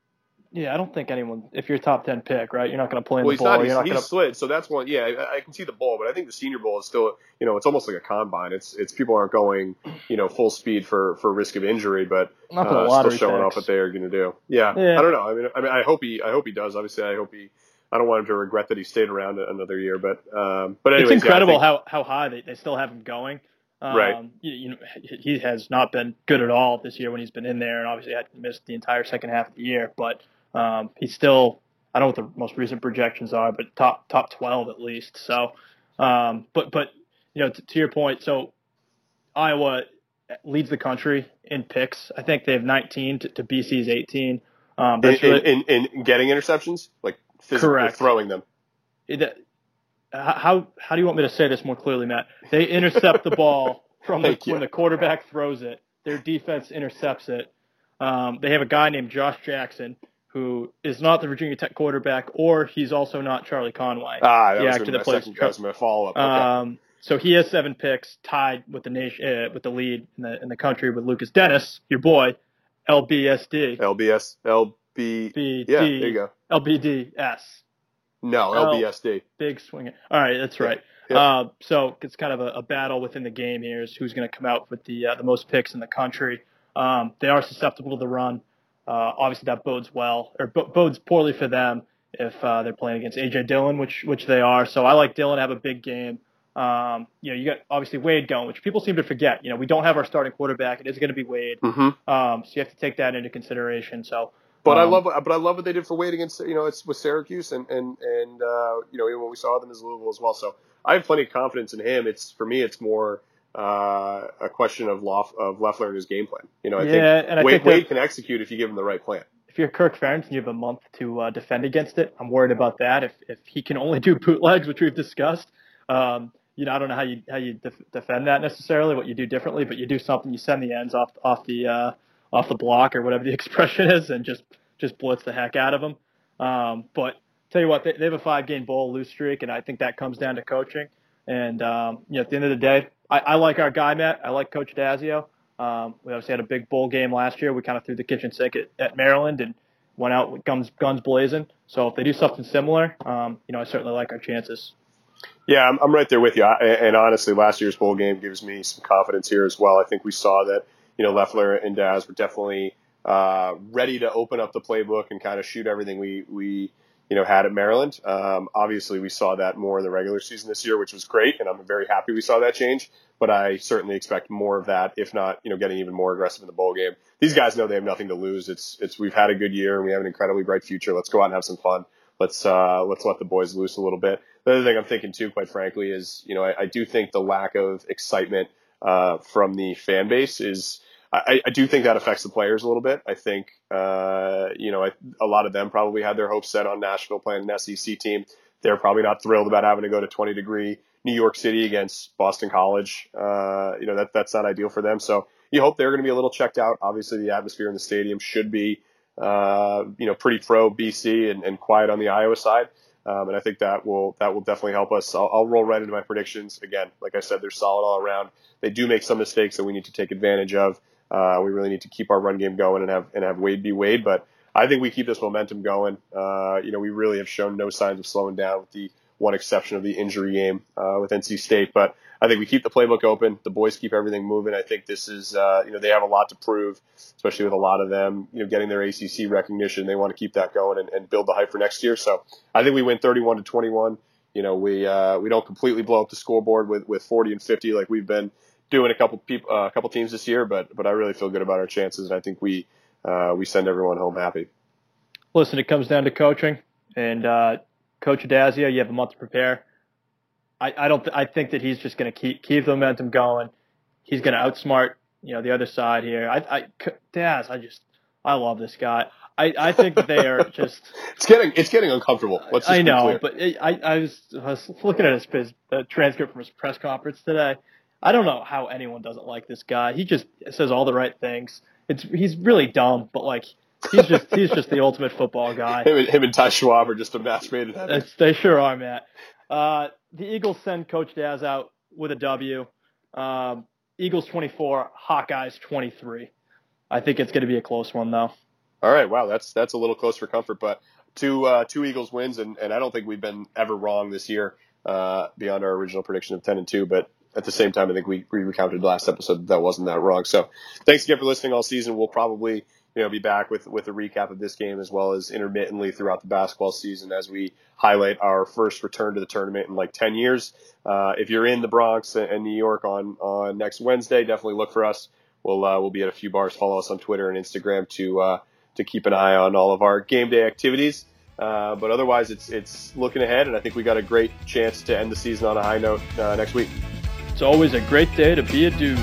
Yeah, I don't think anyone. If you're a top ten pick, right, you're not going to play in well, the bowl. Not, he's, you're not he's gonna... slid, so that's one. Yeah, I, I, can see the bowl, but I think the Senior Bowl is still, you know, it's almost like a combine. It's it's people aren't going, you know, full speed for for risk of injury, but uh, still showing off what they are going to do. Yeah, yeah, I don't know. I mean, I mean, I hope he I hope he does. Obviously, I hope he I don't want him to regret that he stayed around another year. But um, but anyways, it's incredible yeah, think, how how high they, they still have him going. Um, right. You, you, know, he has not been good at all this year when he's been in there, and obviously had missed the entire second half of the year. But um, he's still I don't know what the most recent projections are, but top top twelve at least. So, um, but but you know to, to your point, so Iowa leads the country in picks. I think they have 19 to, to BC's 18. Um, in, really, in, in, getting interceptions, like Correct. throwing them. It, how how do you want me to say this more clearly, Matt? They intercept the ball from the, when the quarterback throws it. Their defense intercepts it. Um, they have a guy named Josh Jackson who is not the Virginia Tech quarterback, or he's also not Charlie Conway. Ah, that the was that plays. That was my follow up. Okay. Um, so he has seven picks, tied with the nation uh, with the lead in the in the country with Lukas Denis, your boy, LBSD. LBS LB. yeah, there you go. LBDS. No, LBSD. Big swing. All right, that's right. Yep. Uh, so it's kind of a, a, battle within the game here is who's going to come out with the uh, the most picks in the country. Um, they are susceptible to the run. Uh, obviously, that bodes well or bodes poorly for them if uh, they're playing against AJ Dillon, which which they are. So I like Dillon to have a big game. Um, you know, you got obviously Wade going, which people seem to forget. You know, we don't have our starting quarterback. It is going to be Wade. Mm-hmm. Um, so you have to take that into consideration. So but um, I love, but I love what they did for Wade against, you know, it's with Syracuse and and and uh, you know even when we saw them as Louisville as well. So I have plenty of confidence in him. It's for me, it's more uh, a question of Lof, of Loeffler and his game plan. You know, I yeah, think and Wade, think Wade can execute if you give him the right plan. If you're Kirk Ferentz and you have a month to uh, defend against it, I'm worried about that. If if he can only do bootlegs, which we've discussed, um, you know, I don't know how you how you def- defend that necessarily. What you do differently, but you do something. You send the ends off off the uh, off the block or whatever the expression is, and just just blitz the heck out of them. Um, but tell you what, they, they have a five game bowl lose streak, and I think that comes down to coaching. And um, you know, at the end of the day, I, I like our guy Matt. I like Coach Dazio. Um, we obviously had a big bowl game last year. We kind of threw the kitchen sink at, at Maryland and went out with guns guns blazing. So if they do something similar, um, you know, I certainly like our chances. Yeah, I'm, right there with you. And honestly, last year's bowl game gives me some confidence here as well. I think we saw that you know Loeffler and Daz were definitely uh, ready to open up the playbook and kind of shoot everything we we you know had at Maryland. Um, obviously, we saw that more in the regular season this year, which was great, and I'm very happy we saw that change. But I certainly expect more of that, if not you know getting even more aggressive in the bowl game. These guys know they have nothing to lose. It's it's we've had a good year and we have an incredibly bright future. Let's go out and have some fun. Let's uh, let's let the boys loose a little bit. The other thing I'm thinking too, quite frankly, is you know I, I do think the lack of excitement uh, from the fan base is I, I, do think that affects the players a little bit. I think, uh, you know, I, a lot of them probably had their hopes set on Nashville playing an SEC team. They're probably not thrilled about having to go to 20 degree New York City against Boston College. Uh, you know, that, that's not ideal for them. So you hope they're going to be a little checked out. Obviously, the atmosphere in the stadium should be, uh, you know, pretty pro BC and, and quiet on the Iowa side. Um, and I think that will that will definitely help us. I'll, I'll, roll right into my predictions again. Like I said, they're solid all around. They do make some mistakes that we need to take advantage of. Uh, we really need to keep our run game going and have and have Wade be Wade. But I think we keep this momentum going. Uh, you know, we really have shown no signs of slowing down with the one exception of the injury game uh, with NC State. But I think we keep the playbook open. The boys keep everything moving. I think this is, uh, you know, they have a lot to prove, especially with a lot of them, you know, getting their ACC recognition. They want to keep that going and, and build the hype for next year. So I think we win 31 to 21. You know, we uh, we don't completely blow up the scoreboard with, with 40 and 50 like we've been doing a couple people, uh, a couple teams this year. But but I really feel good about our chances, and I think we uh, we send everyone home happy. Listen, it comes down to coaching, and uh, Coach Addazio, you have a month to prepare. I, I don't. Th- I think that he's just going to keep keep the momentum going. He's going to outsmart you know the other side here. I, I Daz, I just I love this guy. I, I think they are just. it's getting it's getting uncomfortable. Let's I know, but it, I I was, I was looking at his, his the transcript from his press conference today. I don't know how anyone doesn't like this guy. He just says all the right things. It's he's really dumb, but like he's just he's just the ultimate football guy. Him, him and Ty Schwab are just a match made in heaven. They sure are, Matt. Uh, the Eagles send Coach Daz out with a W. Um, Eagles 24, Hawkeyes 23. I think it's going to be a close one, though. All right, wow, that's that's a little close for comfort, but two uh, two Eagles wins, and, and I don't think we've been ever wrong this year uh, beyond our original prediction of 10 and two. But at the same time, I think we, we recounted last episode that, that wasn't that wrong. So thanks again for listening all season. We'll probably you know, be back with, with a recap of this game as well as intermittently throughout the basketball season as we highlight our first return to the tournament in like 10 years. Uh, if you're in the Bronx and New York on, on next Wednesday, definitely look for us. We'll, uh, we'll be at a few bars. Follow us on Twitter and Instagram to, uh, to keep an eye on all of our game day activities. Uh, but otherwise, it's, it's looking ahead, and I think we got a great chance to end the season on a high note uh, next week. It's always a great day to be a dude.